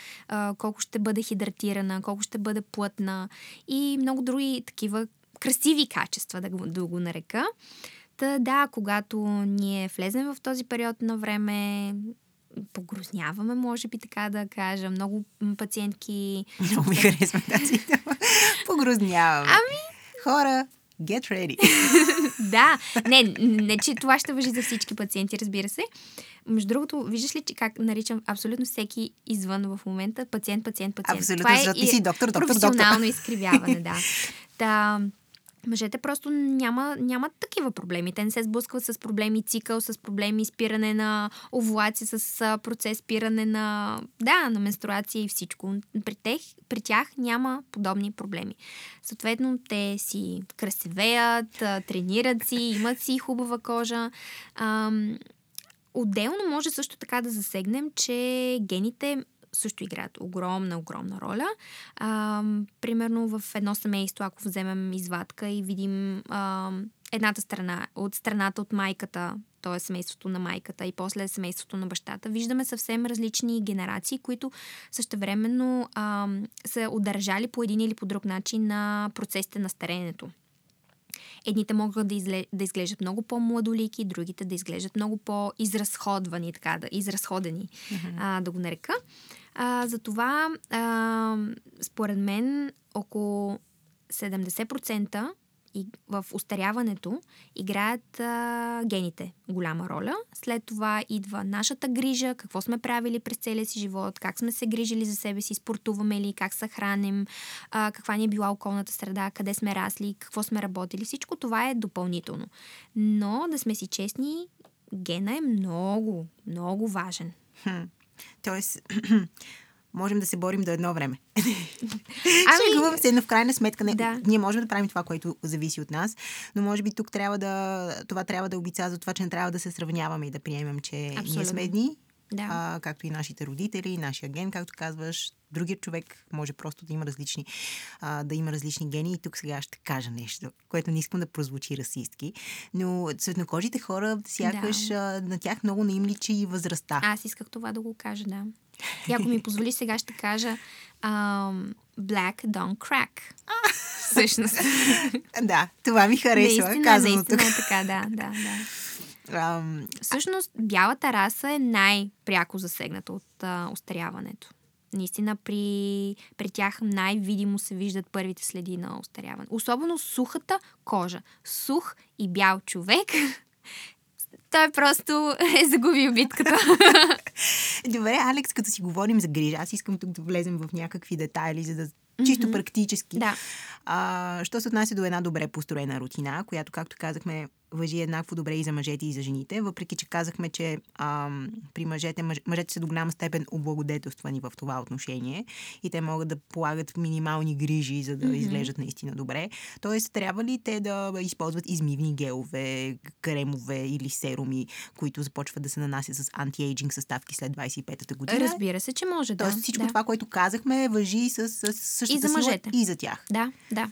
колко ще бъде хидратирана, колко ще бъде плътна и много други такива красиви качества, да го, да го нарека. Та, да, когато ние влезем в този период на време, погрузняваме, може би така да кажа. Много пациентки... Много ми харесва тази тема. Погрузняваме. Ами... Хора, get ready. да, не, не, че това ще въжи за всички пациенти, разбира се. Между другото, виждаш ли, че как наричам абсолютно всеки извън в момента пациент, пациент, пациент. Абсолютно, това е ти си доктор, доктор, професионално доктор. изкривяване, да. Та, Мъжете просто няма, нямат такива проблеми. Те не се сблъскват с проблеми цикъл, с проблеми спиране на овулация, с процес спиране на, да, на менструация и всичко. При, тех, при тях няма подобни проблеми. Съответно, те си красивеят, тренират си, имат си хубава кожа. Ам, отделно може също така да засегнем, че гените също играят огромна, огромна роля. А, примерно в едно семейство, ако вземем извадка и видим а, едната страна, от страната от майката, т.е. семейството на майката и после семейството на бащата, виждаме съвсем различни генерации, които същевременно а, са удържали по един или по друг начин на процесите на старенето. Едните могат да, изле, да изглеждат много по-младолики, другите да изглеждат много по-изразходвани, така да, изразходени, mm-hmm. а, да го нарека. А, затова, а, според мен, около 70% и в устаряването играят а, гените голяма роля. След това идва нашата грижа, какво сме правили през целия си живот, как сме се грижили за себе си, спортуваме ли, как се храним, а, каква ни е била околната среда, къде сме расли, какво сме работили. Всичко това е допълнително. Но, да сме си честни, гена е много, много важен. Хм. Тоест, можем да се борим до едно време. Ами... Шегувам се, но в крайна сметка не, Да. ние можем да правим това, което зависи от нас, но може би тук трябва да, това трябва да обица за това, че не трябва да се сравняваме и да приемем, че ние Абсолютно. сме едни, Да. а, както и нашите родители, нашия ген, както казваш, другият човек може просто да има различни, а, да има различни гени. И тук сега ще кажа нещо, което не искам да прозвучи расистки, но цветнокожите хора, сякаш а, на тях много не им личи и възрастта. Аз исках това да го кажа, да. И ако ми позволи, сега ще кажа um, Black don't crack. Всъщност. Да, това ми харесва, наистина, казано наистина тук. е така, да, да, да. Ам, Всъщност, бялата раса е най-пряко засегната от а, остаряването. Наистина при, при тях най-видимо се виждат първите следи на остаряване. Особено сухата кожа. Сух и бял човек. Той просто е загубил битката. Добре, Алекс, като си говорим за грижа, аз искам тук да влезем в някакви детайли, за да чисто Мгм. практически. да. А, що се отнася до една добре построена рутина, която, както казахме, въжи еднакво добре и за мъжете, и за жените, въпреки че казахме, че ам, при мъжете, мъж, мъжете са до голяма степен облагодетелствани в това отношение и те могат да полагат минимални грижи, за да Мгм. изглеждат наистина добре. Тоест, трябва ли те да използват измивни гелове, кремове или серуми, които започват да се нанасят с антиейджинг съставки след 25-та година? Разбира се, че може да. Тоест всичко да. това, което казахме, въжи с, с същата И за мъжете. и за тях. Да, да.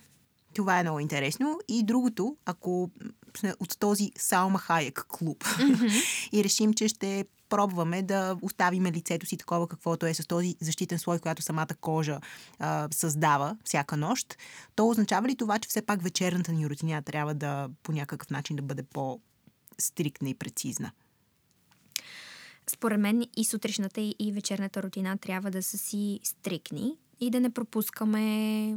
Това е много интересно. И другото, ако сме от този Салма Хайек клуб Мгм. и решим, че ще пробваме да оставиме лицето си такова, каквото е с този защитен слой, която самата кожа а, създава всяка нощ, то означава ли това, че все пак вечерната ни рутина трябва да по някакъв начин да бъде по-стриктна и прецизна? Според мен и сутрешната и и вечерната рутина трябва да са си стрикни и да не пропускаме,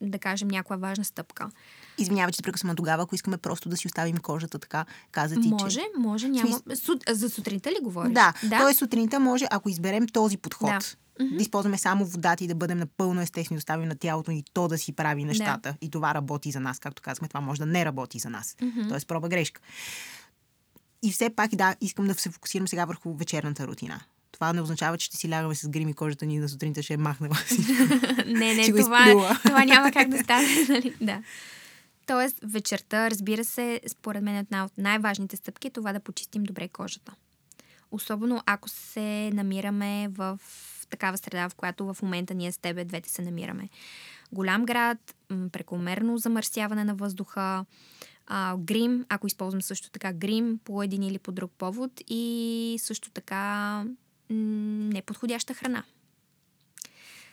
да кажем, някоя важна стъпка. Извинявай, че те прекъсвам тогава, ако искаме просто да си оставим кожата така, каза ти, може, че... може, няма. Су... За сутринта ли говориш? Да, да. т.е. сутринта може, ако изберем този подход, Да. да, използваме само водата и да бъдем напълно естествени, да оставим на тялото и то да си прави нещата. И това работи за нас, както казахме, това може да не работи за нас. Мгм. Тоест проба грешка. И все пак, да, искам да се фокусирам сега върху вечерната рутина. Това не означава, че ще си лягаме с грим и кожата ни на сутринта ще е махнала. не, не, това, това няма как да стане. Нали? Да. Тоест, вечерта, разбира се, според мен една от най-важните стъпки е това да почистим добре кожата. Особено ако се намираме в такава среда, в която в момента ние с тебе двете се намираме. Голям град, прекомерно замърсяване на въздуха, а, грим, ако използвам също така грим по един или по друг повод и също така неподходяща храна.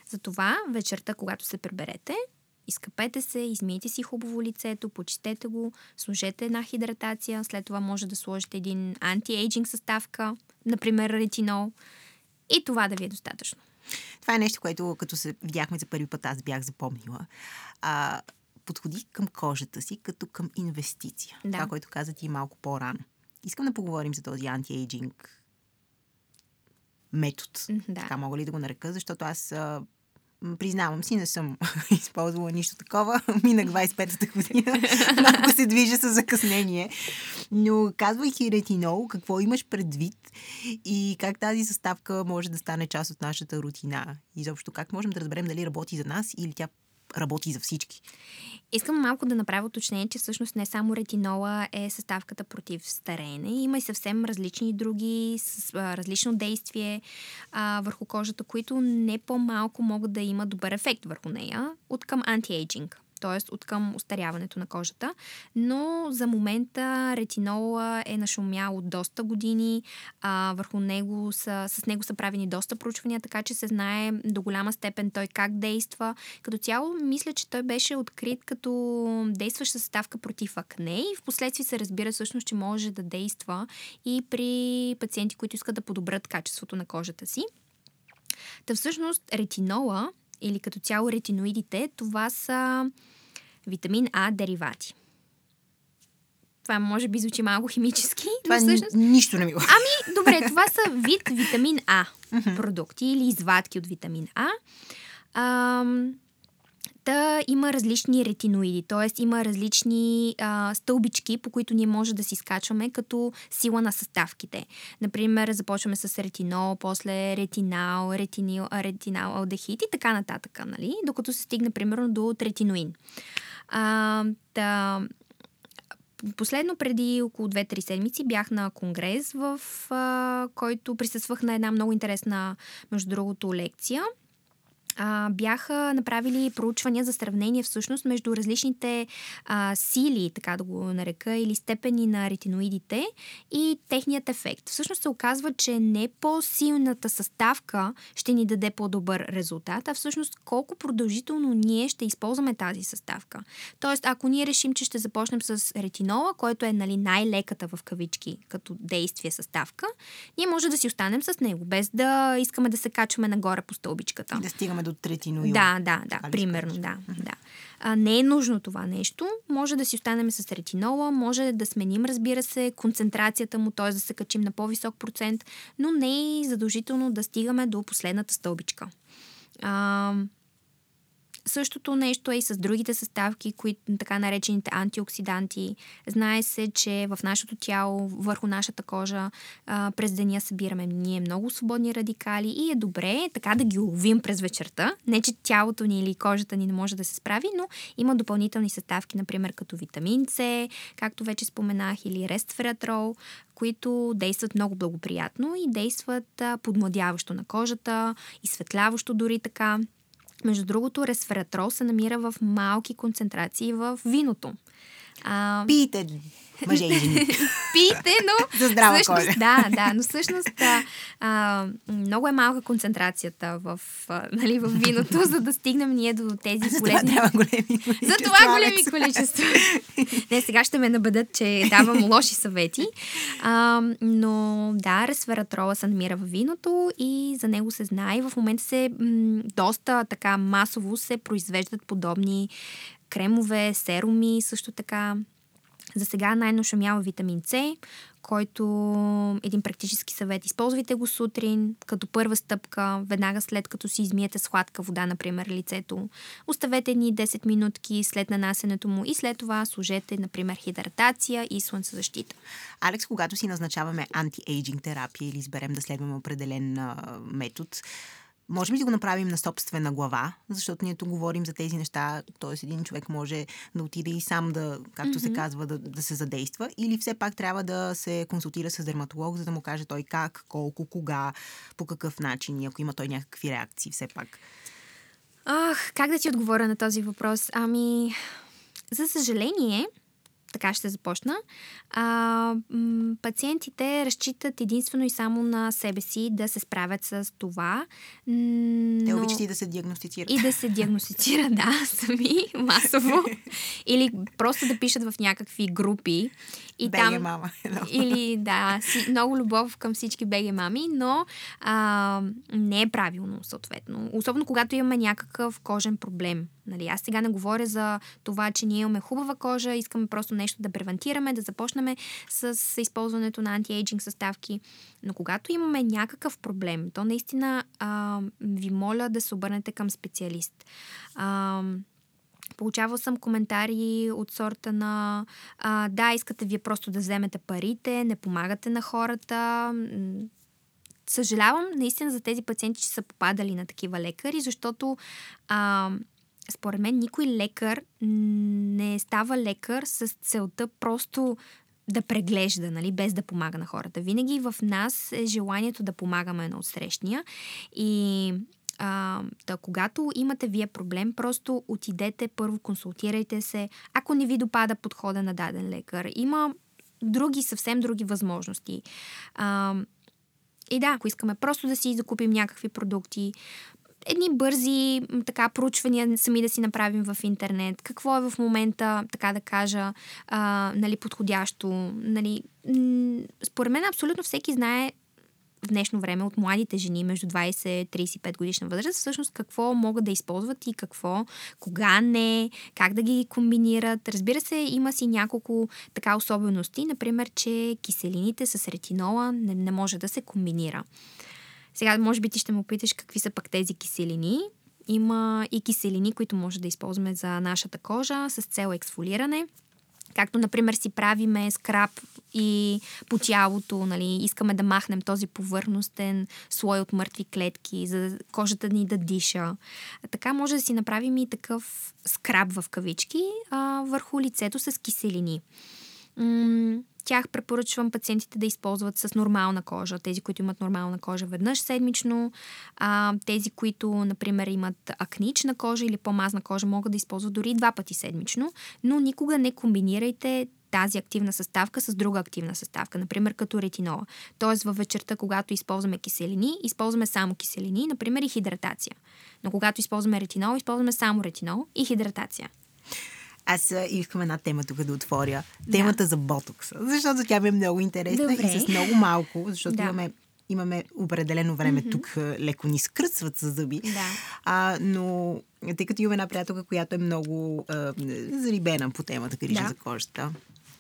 Затова вечерта, когато се приберете, изкъпете се, измийте си хубаво лицето, почистете го, сложете една хидратация, след това може да сложите един антиейджинг съставка, например ретинол, и това да ви е достатъчно. Това е нещо, което като се видяхме за първи път, аз бях запомнила. А, подходи към кожата си като към инвестиция. Да. Това, което каза ти малко по-рано. Искам да поговорим за този антиейджинг метод. Да. Така мога ли да го нарека, защото аз а, признавам си, не съм използвала нищо такова. Минах 25-та година, малко се движа с закъснение. Но казвайки ретинол, какво имаш предвид и как тази съставка може да стане част от нашата рутина? Изобщо как можем да разберем дали работи за нас или тя работи за всички. Искам малко да направя уточнение, че всъщност не само ретинола е съставката против стареене. Има и съвсем различни други, с а, различно действие а, върху кожата, които не по-малко могат да имат добър ефект върху нея от към антиейджинг т.е. от към устаряването на кожата. Но за момента ретинола е нашумял от доста години. А, върху него са, с него са правени доста проучвания, така че се знае до голяма степен той как действа. Като цяло, мисля, че той беше открит като действаща съставка против акне и в последствие се разбира всъщност, че може да действа и при пациенти, които искат да подобрят качеството на кожата си. Та всъщност ретинола или като цяло ретиноидите, това са витамин А деривати. Това може би звучи малко химически. Това но всъщност... нищо не ми го. Ами, добре, това са вид витамин А продукти или извадки от витамин А. Ам, Та има различни ретиноиди, т.е. има различни а, стълбички, по които ние може да си скачваме като сила на съставките. Например, започваме с ретинол, после ретинал, ретинил, ретинал, алдехид и така нататък, нали? докато се стигне примерно до третиноин. А, та, Последно, преди около 2-3 седмици, бях на конгрес, в а, който присъствах на една много интересна, между другото, лекция – а, бяха направили проучвания за сравнение всъщност между различните а, сили, така да го нарека, или степени на ретиноидите и техният ефект. Всъщност се оказва, че не по-силната съставка ще ни даде по-добър резултат, а всъщност колко продължително ние ще използваме тази съставка. Тоест, ако ние решим, че ще започнем с ретинола, който е нали, най-леката в кавички като действие съставка, ние може да си останем с него, без да искаме да се качваме нагоре по стълбичката. Да стигаме до третиноил. Да, да, да, така примерно, да. да. А, не е нужно това нещо. Може да си останем с ретинола, може да сменим, разбира се, концентрацията му, т.е. да се качим на по-висок процент, но не е задължително да стигаме до последната стълбичка. А, Същото нещо е и с другите съставки, които така наречените антиоксиданти. Знае се, че в нашето тяло, върху нашата кожа, а, през деня събираме ние много свободни радикали и е добре така да ги уловим през вечерта. Не, че тялото ни или кожата ни не може да се справи, но има допълнителни съставки, например като витамин С, както вече споменах, или рестфератрол, които действат много благоприятно и действат подмладяващо на кожата, изсветляващо дори така. Между другото, ресвератрол се намира в малки концентрации в виното. А... Пийте, мъже и жени. Пийте, но... За здрава всъщност, кожа. Да, да, но всъщност а, а, много е малка концентрацията в, а, нали, в виното, за да стигнем ние до тези полезни... За това трябва големи. За това големи количества. Не, сега ще ме набедат, че давам лоши съвети. А, но да, ресвератрола се намира в виното и за него се знае. В момента се м- доста така масово се произвеждат подобни кремове, серуми, също така. За сега най-нашумява витамин С, който един практически съвет. Използвайте го сутрин, като първа стъпка, веднага след като си измиете сладка вода, например, лицето. Оставете ни 10 минутки след нанасенето му и след това служете, например, хидратация и слънцезащита. Алекс, когато си назначаваме антиейджинг терапия или изберем да следваме определен метод, Можем ли да го направим на собствена глава, защото ние тук говорим за тези неща, т.е. един човек може да отиде и сам да, както mm-hmm. се казва, да, да се задейства, или все пак трябва да се консултира с дерматолог, за да му каже той как, колко, кога, по какъв начин и ако има той някакви реакции все пак. Ах, как да ти отговоря на този въпрос? Ами, за съжаление, така ще започна. А, м- пациентите разчитат единствено и само на себе си да се справят с това. Но... Те обичат и да се диагностицират. И да се диагностицират, да, сами, масово. Или просто да пишат в някакви групи. И беге там... мама. Или, да, си, много любов към всички беге мами, но а, не е правилно, съответно. Особено когато имаме някакъв кожен проблем Нали, аз сега не говоря за това, че ние имаме хубава кожа, искаме просто нещо да превентираме, да започнем с използването на антиейджинг съставки. Но когато имаме някакъв проблем, то наистина а, ви моля да се обърнете към специалист. А, Получавал съм коментари от сорта на а, да, искате вие просто да вземете парите, не помагате на хората. Съжалявам наистина за тези пациенти, че са попадали на такива лекари, защото а, според мен никой лекар не става лекар с целта просто да преглежда, нали, без да помага на хората. Винаги в нас е желанието да помагаме на отсрещния и а, да, когато имате вие проблем, просто отидете, първо консултирайте се. Ако не ви допада подхода на даден лекар, има други, съвсем други възможности. А, и да, ако искаме просто да си закупим някакви продукти, едни бързи така проучвания сами да си направим в интернет. Какво е в момента, така да кажа, а, нали, подходящо. Нали, според мен абсолютно всеки знае в днешно време от младите жени между 20-35 годишна възраст, всъщност какво могат да използват и какво, кога не, как да ги комбинират. Разбира се, има си няколко така особености, например, че киселините с ретинола не, не може да се комбинира. Сега, може би ти ще му питаш какви са пък тези киселини. Има и киселини, които може да използваме за нашата кожа с цел ексфолиране. Както, например, си правиме скраб и по тялото, нали, искаме да махнем този повърхностен слой от мъртви клетки, за кожата ни да диша. Така може да си направим и такъв скраб в кавички а, върху лицето с киселини. Тях препоръчвам пациентите да използват с нормална кожа. Тези, които имат нормална кожа веднъж седмично. А, тези, които, например, имат акнична кожа или по-мазна кожа, могат да използват дори два пъти седмично. Но никога не комбинирайте тази активна съставка с друга активна съставка, например като ретинола. Тоест във вечерта, когато използваме киселини, използваме само киселини, например и хидратация. Но когато използваме ретинол, използваме само ретинол и хидратация. Аз искам една тема тук да отворя. Темата да. за ботокса. Защото тя ми е много интересна Добре. и с много малко, защото да. имаме имаме определено време mm-hmm. тук леко ни скръсват с зъби. Да. А, но тъй като имаме една приятелка, която е много а, зарибена по темата грижа да. за кожата.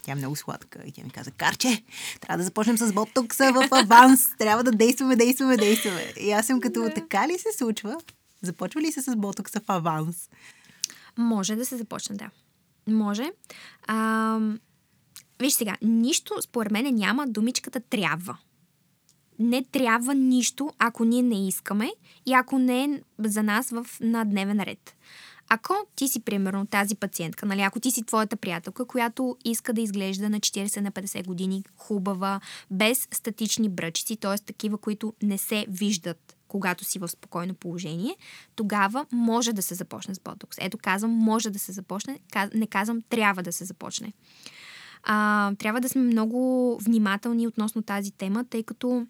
Тя е много сладка и тя ми каза, Карче, трябва да започнем с ботокса в аванс. трябва да действаме, действаме, действаме. И аз съм като, така ли се случва? Започва ли се с ботокса в аванс? Може да се започне, да. Може. А, виж сега, нищо според мен няма думичката трябва. Не трябва нищо, ако ние не искаме и ако не е за нас в, на дневен ред. Ако ти си, примерно, тази пациентка, нали, ако ти си твоята приятелка, която иска да изглежда на 40 на 50 години хубава, без статични бръчици, т.е. такива, които не се виждат когато си в спокойно положение, тогава може да се започне с ботокс. Ето казвам, може да се започне, не казвам, трябва да се започне. А, трябва да сме много внимателни относно тази тема, тъй като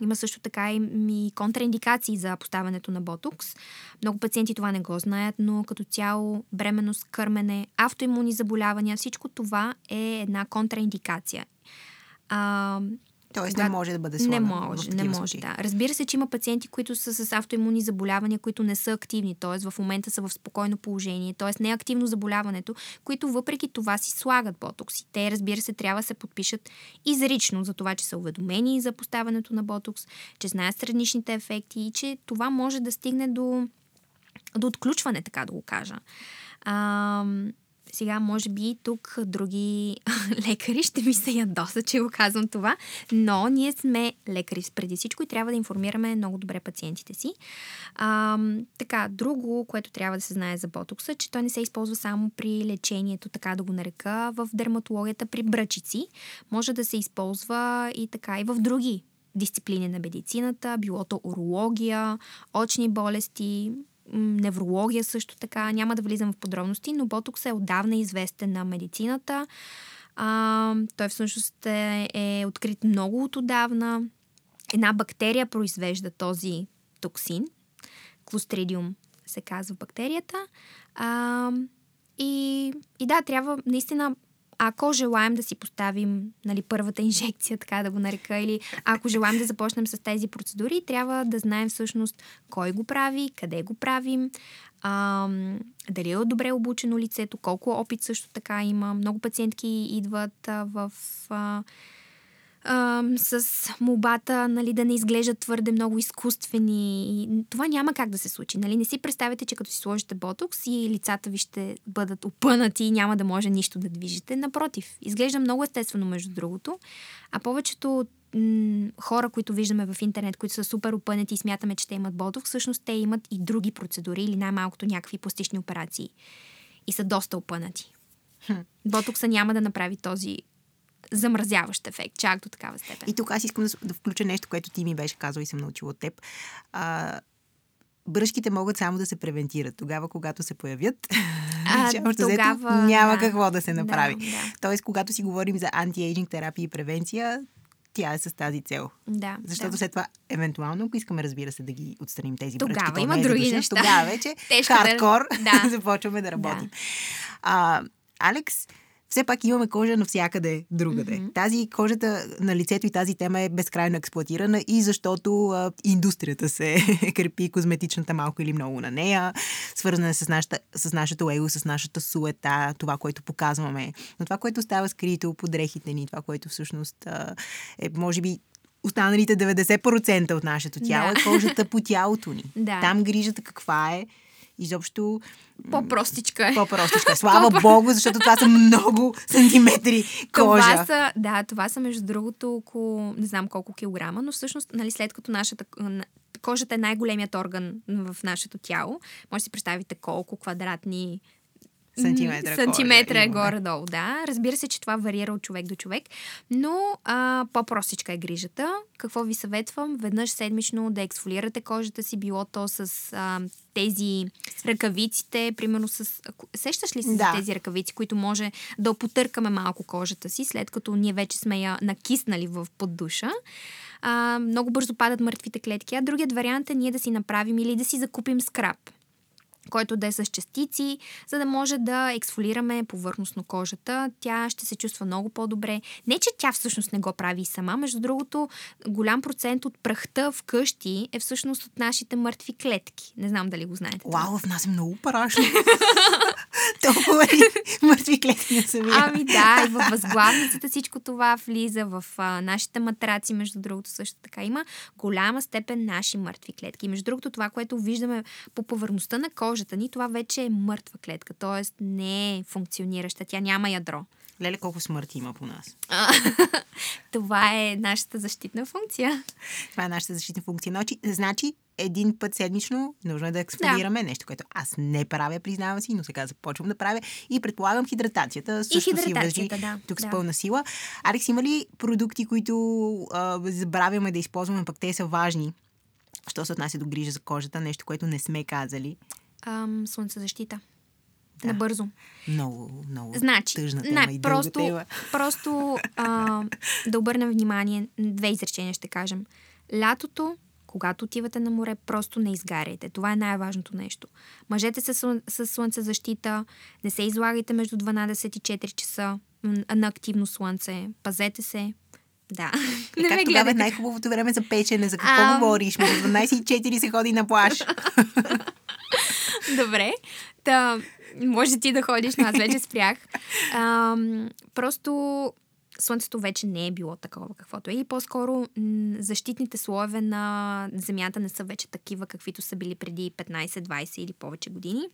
има също така и контраиндикации за поставянето на ботокс. Много пациенти това не го знаят, но като цяло бременност, кърмене, автоимуни заболявания, всичко това е една контраиндикация. А, Тоест да, не може да бъде слаган. Не може, не може, да. Разбира се, че има пациенти, които са с автоимунни заболявания, които не са активни, т.е. в момента са в спокойно положение, т.е. не е активно заболяването, които въпреки това си слагат ботокс. И те, разбира се, трябва да се подпишат изрично за това, че са уведомени за поставянето на ботокс, че знаят страничните ефекти и че това може да стигне до, до отключване, така да го кажа. А, сега, може би, тук други лекари ще ми се ядоса, че го казвам това, но ние сме лекари преди всичко и трябва да информираме много добре пациентите си. А, така, друго, което трябва да се знае за ботокса, че той не се използва само при лечението, така да го нарека, в дерматологията при бръчици. Може да се използва и така и в други дисциплини на медицината, билото урология, очни болести, неврология също така. Няма да влизам в подробности, но ботокс е отдавна известен на медицината. А, той всъщност е, е открит много от отдавна. Една бактерия произвежда този токсин. Клостридиум се казва бактерията. А, и, и да, трябва наистина ако желаем да си поставим нали, първата инжекция, така да го нарека, или ако желаем да започнем с тези процедури, трябва да знаем всъщност кой го прави, къде го правим, а, дали е добре обучено лицето, колко опит също така има. Много пациентки идват а, в... А, а, с молбата нали, да не изглеждат твърде много изкуствени. Това няма как да се случи. Нали? Не си представяте, че като си сложите ботокс и лицата ви ще бъдат опънати и няма да може нищо да движите. Напротив, изглежда много естествено, между другото. А повечето хора, които виждаме в интернет, които са супер опънати и смятаме, че те имат ботокс, всъщност те имат и други процедури или най-малкото някакви пластични операции. И са доста опънати. Ботокса няма да направи този замразяващ ефект, чак до такава степен. И тук аз искам да, да включа нещо, което ти ми беше казал и съм научила от теб. А, бръшките могат само да се превентират. Тогава, когато се появят, А, тогава, няма да. какво да се направи. Да, да. Тоест, когато си говорим за антиейджинг терапия и превенция, тя е с тази цел. Да, Защото да. след това, евентуално, ако искаме, разбира се, да ги отстраним тези Тогава бръчки, то има не е други душа, неща. Тогава вече да- хардкор да. започваме да работим. А, Алекс, все пак имаме кожа навсякъде другаде. Мгм. Тази кожата на лицето и тази тема е безкрайно експлуатирана и защото а, индустрията се крепи козметичната малко или много на нея, свързана е с, нашата, с нашето его, с нашата суета, това, което показваме. Но това, което става скрито под дрехите ни, това, което всъщност а, е, може би, останалите 90% от нашето тяло Да. е кожата по тялото ни. Да. Там грижата каква е, изобщо По-простичка е. по-простичка. Слава Богу, защото това са много сантиметри кожа. Това са, да, това са между другото около, не знам колко килограма, но всъщност, нали, след като нашата кожата е най-големият орган в нашето тяло, може да си представите колко квадратни Сантиметра сантиметра е горе-долу, да. Разбира се, че това варира от човек до човек, но а, по-простичка е грижата. Какво ви съветвам? Веднъж седмично да ексфолирате кожата си, било то с а, тези ръкавиците, примерно с... Сещаш ли се Да. за тези ръкавици, които може да потъркаме малко кожата си, след като ние вече сме я накиснали в поддуша? А, много бързо падат мъртвите клетки. А другият вариант е ние да си направим или да си закупим скраб който да е с частици, за да може да ексфолираме повърхностно кожата. Тя ще се чувства много по-добре. Не, че тя всъщност не го прави сама. Между другото, голям процент от прахта вкъщи е всъщност от нашите мъртви клетки. Не знам дали го знаете. Вау, в нас е много парашно. Толкова ли мъртви клетки не са Ами да, и във възглавницата всичко това влиза, в а, нашите матраци, между другото също така. Има голяма степен наши мъртви клетки. Между другото, това, което виждаме по повърхността на кожата ни, това вече е мъртва клетка, т.е. не е функционираща, тя няма ядро. Леле, колко смърти има по нас. Това е нашата защитна функция. Това е нашата защитна функция. Значи, значи един път седмично нужно е да ексфолираме нещо, което аз не правя, признавам си, но сега започвам да правя. И предполагам хидратацията също си хидратацията, въжи да, тук с да. пълна сила. Алекс, има ли продукти, които а, забравяме да използваме, пък те са важни? Що се отнася до грижа за кожата, нещо, което не сме казали. Ам, слънцезащита. Да. Набързо. Много, много Значи, тъжна тема не, и просто, тема. просто а, да обърнем внимание, две изречения ще кажем. Лятото, когато отивате на море, просто не изгаряйте. Това е най-важното нещо. Мъжете с, с слънцезащита, не се излагайте между 12 и 4 часа на активно слънце. Пазете се. Да. Е, как тогава е най-хубавото време за печене? За какво Ам. говориш? Между 12 и 4 се ходи на плаж. Добре. Та, може ти да ходиш, но аз вече спрях. Ам, просто Слънцето вече не е било такова, каквото е. И по-скоро защитните слоеве на Земята не са вече такива, каквито са били преди 15, 20 или повече години.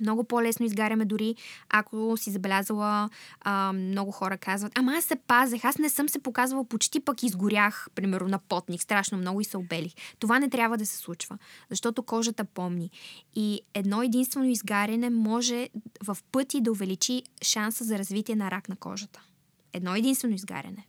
Много по-лесно изгаряме дори, ако си забелязала, а, много хора казват, ама аз се пазех, аз не съм се показвала, почти пък изгорях, примерно на потник, страшно много и се обелих. Това не трябва да се случва, защото кожата помни. И едно единствено изгаряне може в пъти да увеличи шанса за развитие на рак на кожата. Едно единствено изгаряне.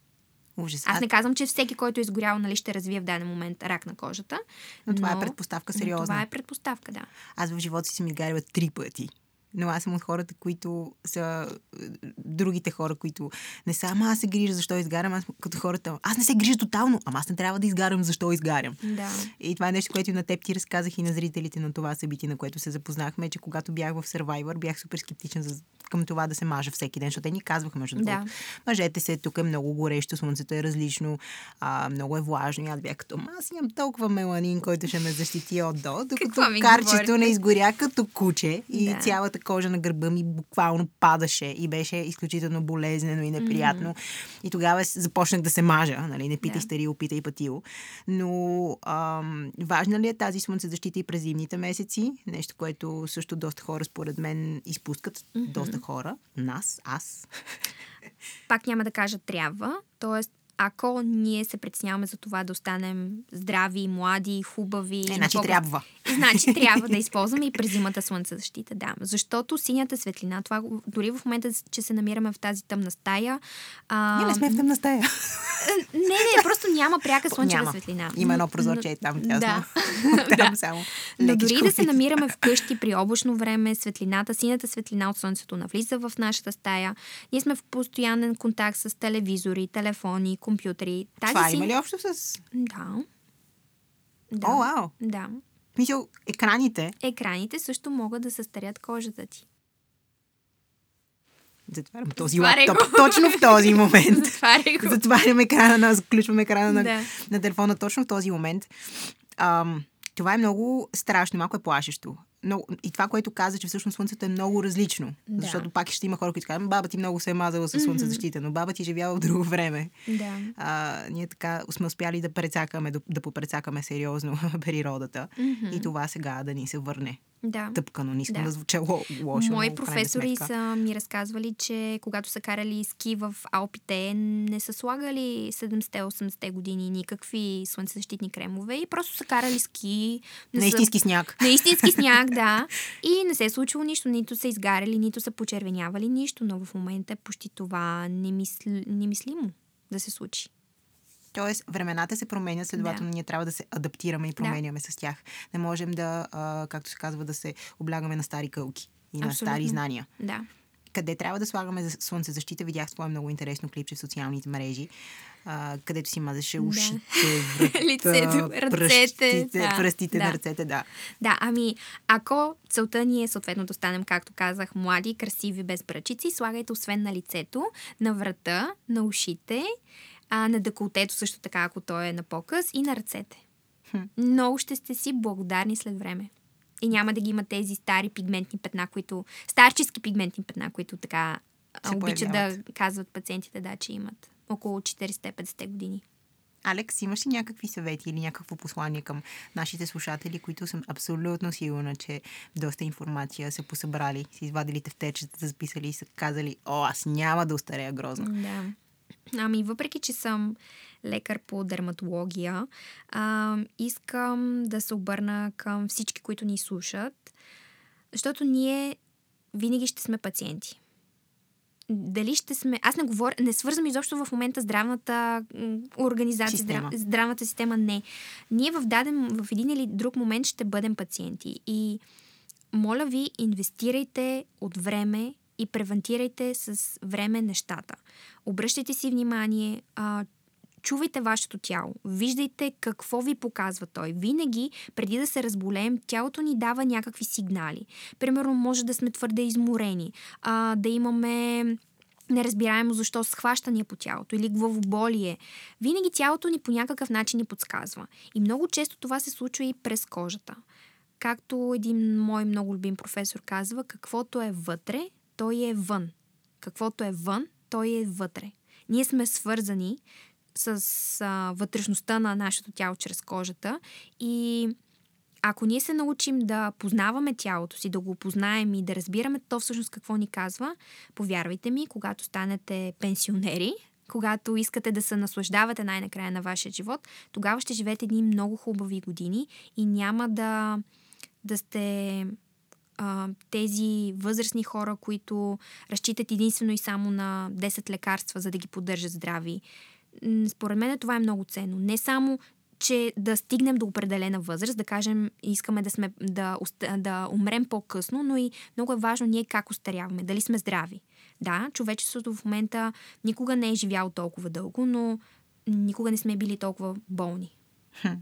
Ужас. Аз не казвам, че всеки, който е изгорял, нали, ще развие в даден момент рак на кожата. Но това е предпоставка но сериозна. Това е предпоставка, да. Аз в живота си съм изгаряла три пъти. Но аз съм от хората, които са е, другите хора, които не са, ама аз се грижа защо изгарям, аз като хората, аз не се грижа тотално, ама аз не трябва да изгарям защо изгарям. Да. И това е нещо, което и на теб ти разказах и на зрителите на това събитие, на което се запознахме, че когато бях в Survivor, бях супер скептичен за, към това да се мажа всеки ден, защото те ни казваха между другото. Да. Мъжете се, тук е много горещо, слънцето е различно, а, много е влажно. И аз бях като, «Ма, аз имам толкова меланин, който ще ме защити от до, докато карчето говорите? не изгоря като куче и Да. цялата кожа на гърба ми буквално падаше и беше изключително болезнено и неприятно. И тогава започнах да се мажа, нали, не питай Да. старил, питай патил. Но ам, важна ли е тази слънцезащита и през зимните месеци? Нещо, което също доста хора, според мен, изпускат. Доста хора. Нас, аз. Пак няма да кажа трябва, т.е. ако ние се притесняваме за това да останем здрави, млади, хубави... Е, на значи трябва. Значи трябва да използваме и през зимата слънцезащита, да. Защото синята светлина, това дори в момента, че се намираме в тази тъмна стая... А, Ние не сме в тъмна стая. не, не, просто няма пряка слънчева Няма. светлина. Има едно Но- прозорче там тясно. Да. там само. Но дори да се намираме вкъщи при облачно време, светлината, синята светлина от слънцето навлиза в нашата стая. Ние сме в постоянен контакт с телевизори, телефони, компютри. Тази Това си... има ли общо с... Да. Да. О, вау! Да. В Смисъл, екраните, Екраните също могат да състарят кожата ти. затварям този Затваряй лаптоп го. точно в този момент. Затваряй го. Затварям екрана, на, включвам екрана на, Да. на телефона точно в този момент. Ам, това е много страшно, малко е плашещо. Но, и това, което каза, че всъщност слънцето е много различно. Да. Защото пак ще има хора, които казват, баба ти много се е мазала с слънцезащита, но баба ти живява в друго време. Да. А, ние така сме успяли да прецакаме, да, да попрецакаме сериозно природата. И това сега да ни се върне Да. тъпкано. Не искам да, Да. звуча ло, лошо. Мои професори са ми разказвали, че когато са карали ски в Алпите, не са слагали 70-80 години никакви слънцезащитни кремове и просто са карали ски. не На са- истински сняг. На истински сняг, да. И не се е случило нищо. Нито са изгаряли, нито са почервенявали нищо. Но в момента е почти това немисл... немислимо да се случи. Тоест, времената се променят, следователно Да. ние трябва да се адаптираме и променяме с тях. Не можем да, а, както се казва, да се облягаме на стари кълки и на Абсолютно. стари знания. Да. Къде трябва да слагаме за слънцезащита, видях твое много интересно клипче в социалните мрежи, а, където си мазеше Да. ушите, врата, Лицето, ръцете, пръстите, да, пръстите на да. ръцете, да. Да, ами, ако целта ни е съответно да станем, както казах, млади, красиви, без бръчици, слагайте освен на лицето, на врата, на ушите, а, на деколтето също така, ако то е на показ, и на ръцете. Много ще сте си благодарни след време. И няма да ги има тези стари пигментни петна, които... Старчески пигментни петна, които така Се обичат появяват. да казват пациентите, да, че имат около 40-50 години. Алекс, имаш ли някакви съвети или някакво послание към нашите слушатели, които съм абсолютно сигурна, че доста информация са посъбрали, са извадили тефтерчета, са записали и са казали, о, аз няма да остарея грозно. Да. Ами, въпреки, че съм лекар по дерматология, а, искам да се обърна към всички, които ни слушат, защото ние винаги ще сме пациенти. Дали ще сме... Аз не говоря, не свързвам изобщо в момента здравната организация, Система. здрав, здравната система. Не. Ние в даден, в един или друг момент ще бъдем пациенти. И моля ви, инвестирайте от време и превентирайте с време нещата. Обръщайте си внимание, а, чувайте вашето тяло, виждайте какво ви показва той. Винаги, преди да се разболеем, тялото ни дава някакви сигнали. Примерно, може да сме твърде изморени, а, да имаме неразбираемо защо схващания по тялото или главоболие. Винаги тялото ни по някакъв начин ни подсказва. И много често това се случва и през кожата. Както един мой много любим професор казва, каквото е вътре, той е вън. Каквото е вън, той е вътре. Ние сме свързани с а, вътрешността на нашето тяло чрез кожата и ако ние се научим да познаваме тялото си, да го познаем и да разбираме то всъщност какво ни казва, повярвайте ми, когато станете пенсионери, когато искате да се наслаждавате най-накрая на вашия живот, тогава ще живеете едни много хубави години и няма да, да сте тези възрастни хора, които разчитат единствено и само на 10 лекарства, за да ги поддържат здрави. Според мен това е много ценно. Не само че да стигнем до определена възраст, да кажем, искаме да, сме, да, да умрем по-късно, но и много е важно ние как устаряваме, дали сме здрави. Да, човечеството в момента никога не е живяло толкова дълго, но никога не сме били толкова болни. Хм.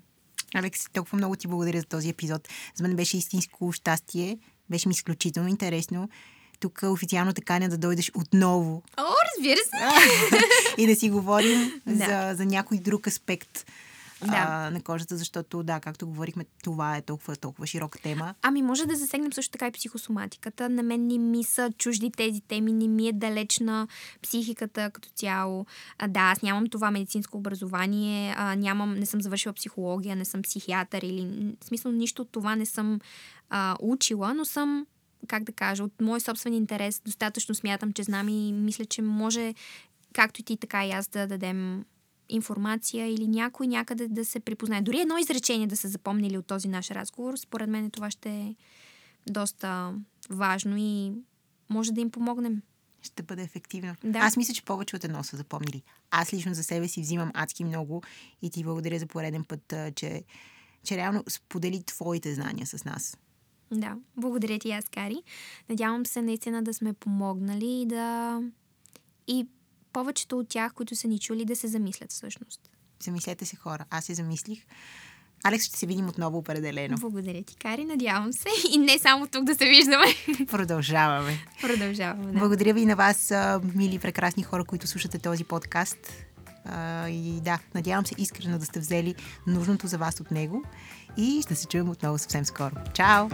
Алекс, толкова много ти благодаря за този епизод. За мен беше истинско щастие. Беше ми изключително интересно. Тук официално те каня да дойдеш отново. О, разбира се! и да си говорим да. за, за някой друг аспект да. а, на кожата, защото, да, както говорихме, това е толкова, толкова широка тема. Ами може да засегнем също така и психосоматиката. На мен не ми са чужди тези теми, не ми е далечна психиката като цяло. А, да, аз нямам това медицинско образование, а, нямам, не съм завършила психология, не съм психиатър или в смисъл нищо от това не съм а, учила, но съм как да кажа, от мой собствен интерес достатъчно смятам, че знам и мисля, че може както и ти, така и аз да дадем информация или някой някъде да се припознае. Дори едно изречение да се запомнили от този наш разговор, според мен това ще е доста важно и може да им помогнем. Ще бъде ефективно. Да. Аз мисля, че повече от едно са запомнили. Аз лично за себе си взимам адски много и ти благодаря за пореден път, че, че реално сподели твоите знания с нас. Да, благодаря ти, аз, Кари. Надявам се наистина да сме помогнали и да... И повечето от тях, които са ни чули, да се замислят всъщност. Замислете се хора. Аз се замислих. Алекс, ще се видим отново определено. Благодаря ти, Кари. Надявам се. И не само тук да се виждаме. Продължаваме. Продължаваме. Да. Благодаря ви на вас, мили, прекрасни хора, които слушате този подкаст. И да, надявам се искрено да сте взели нужното за вас от него. И ще се чуем отново съвсем скоро. Чао!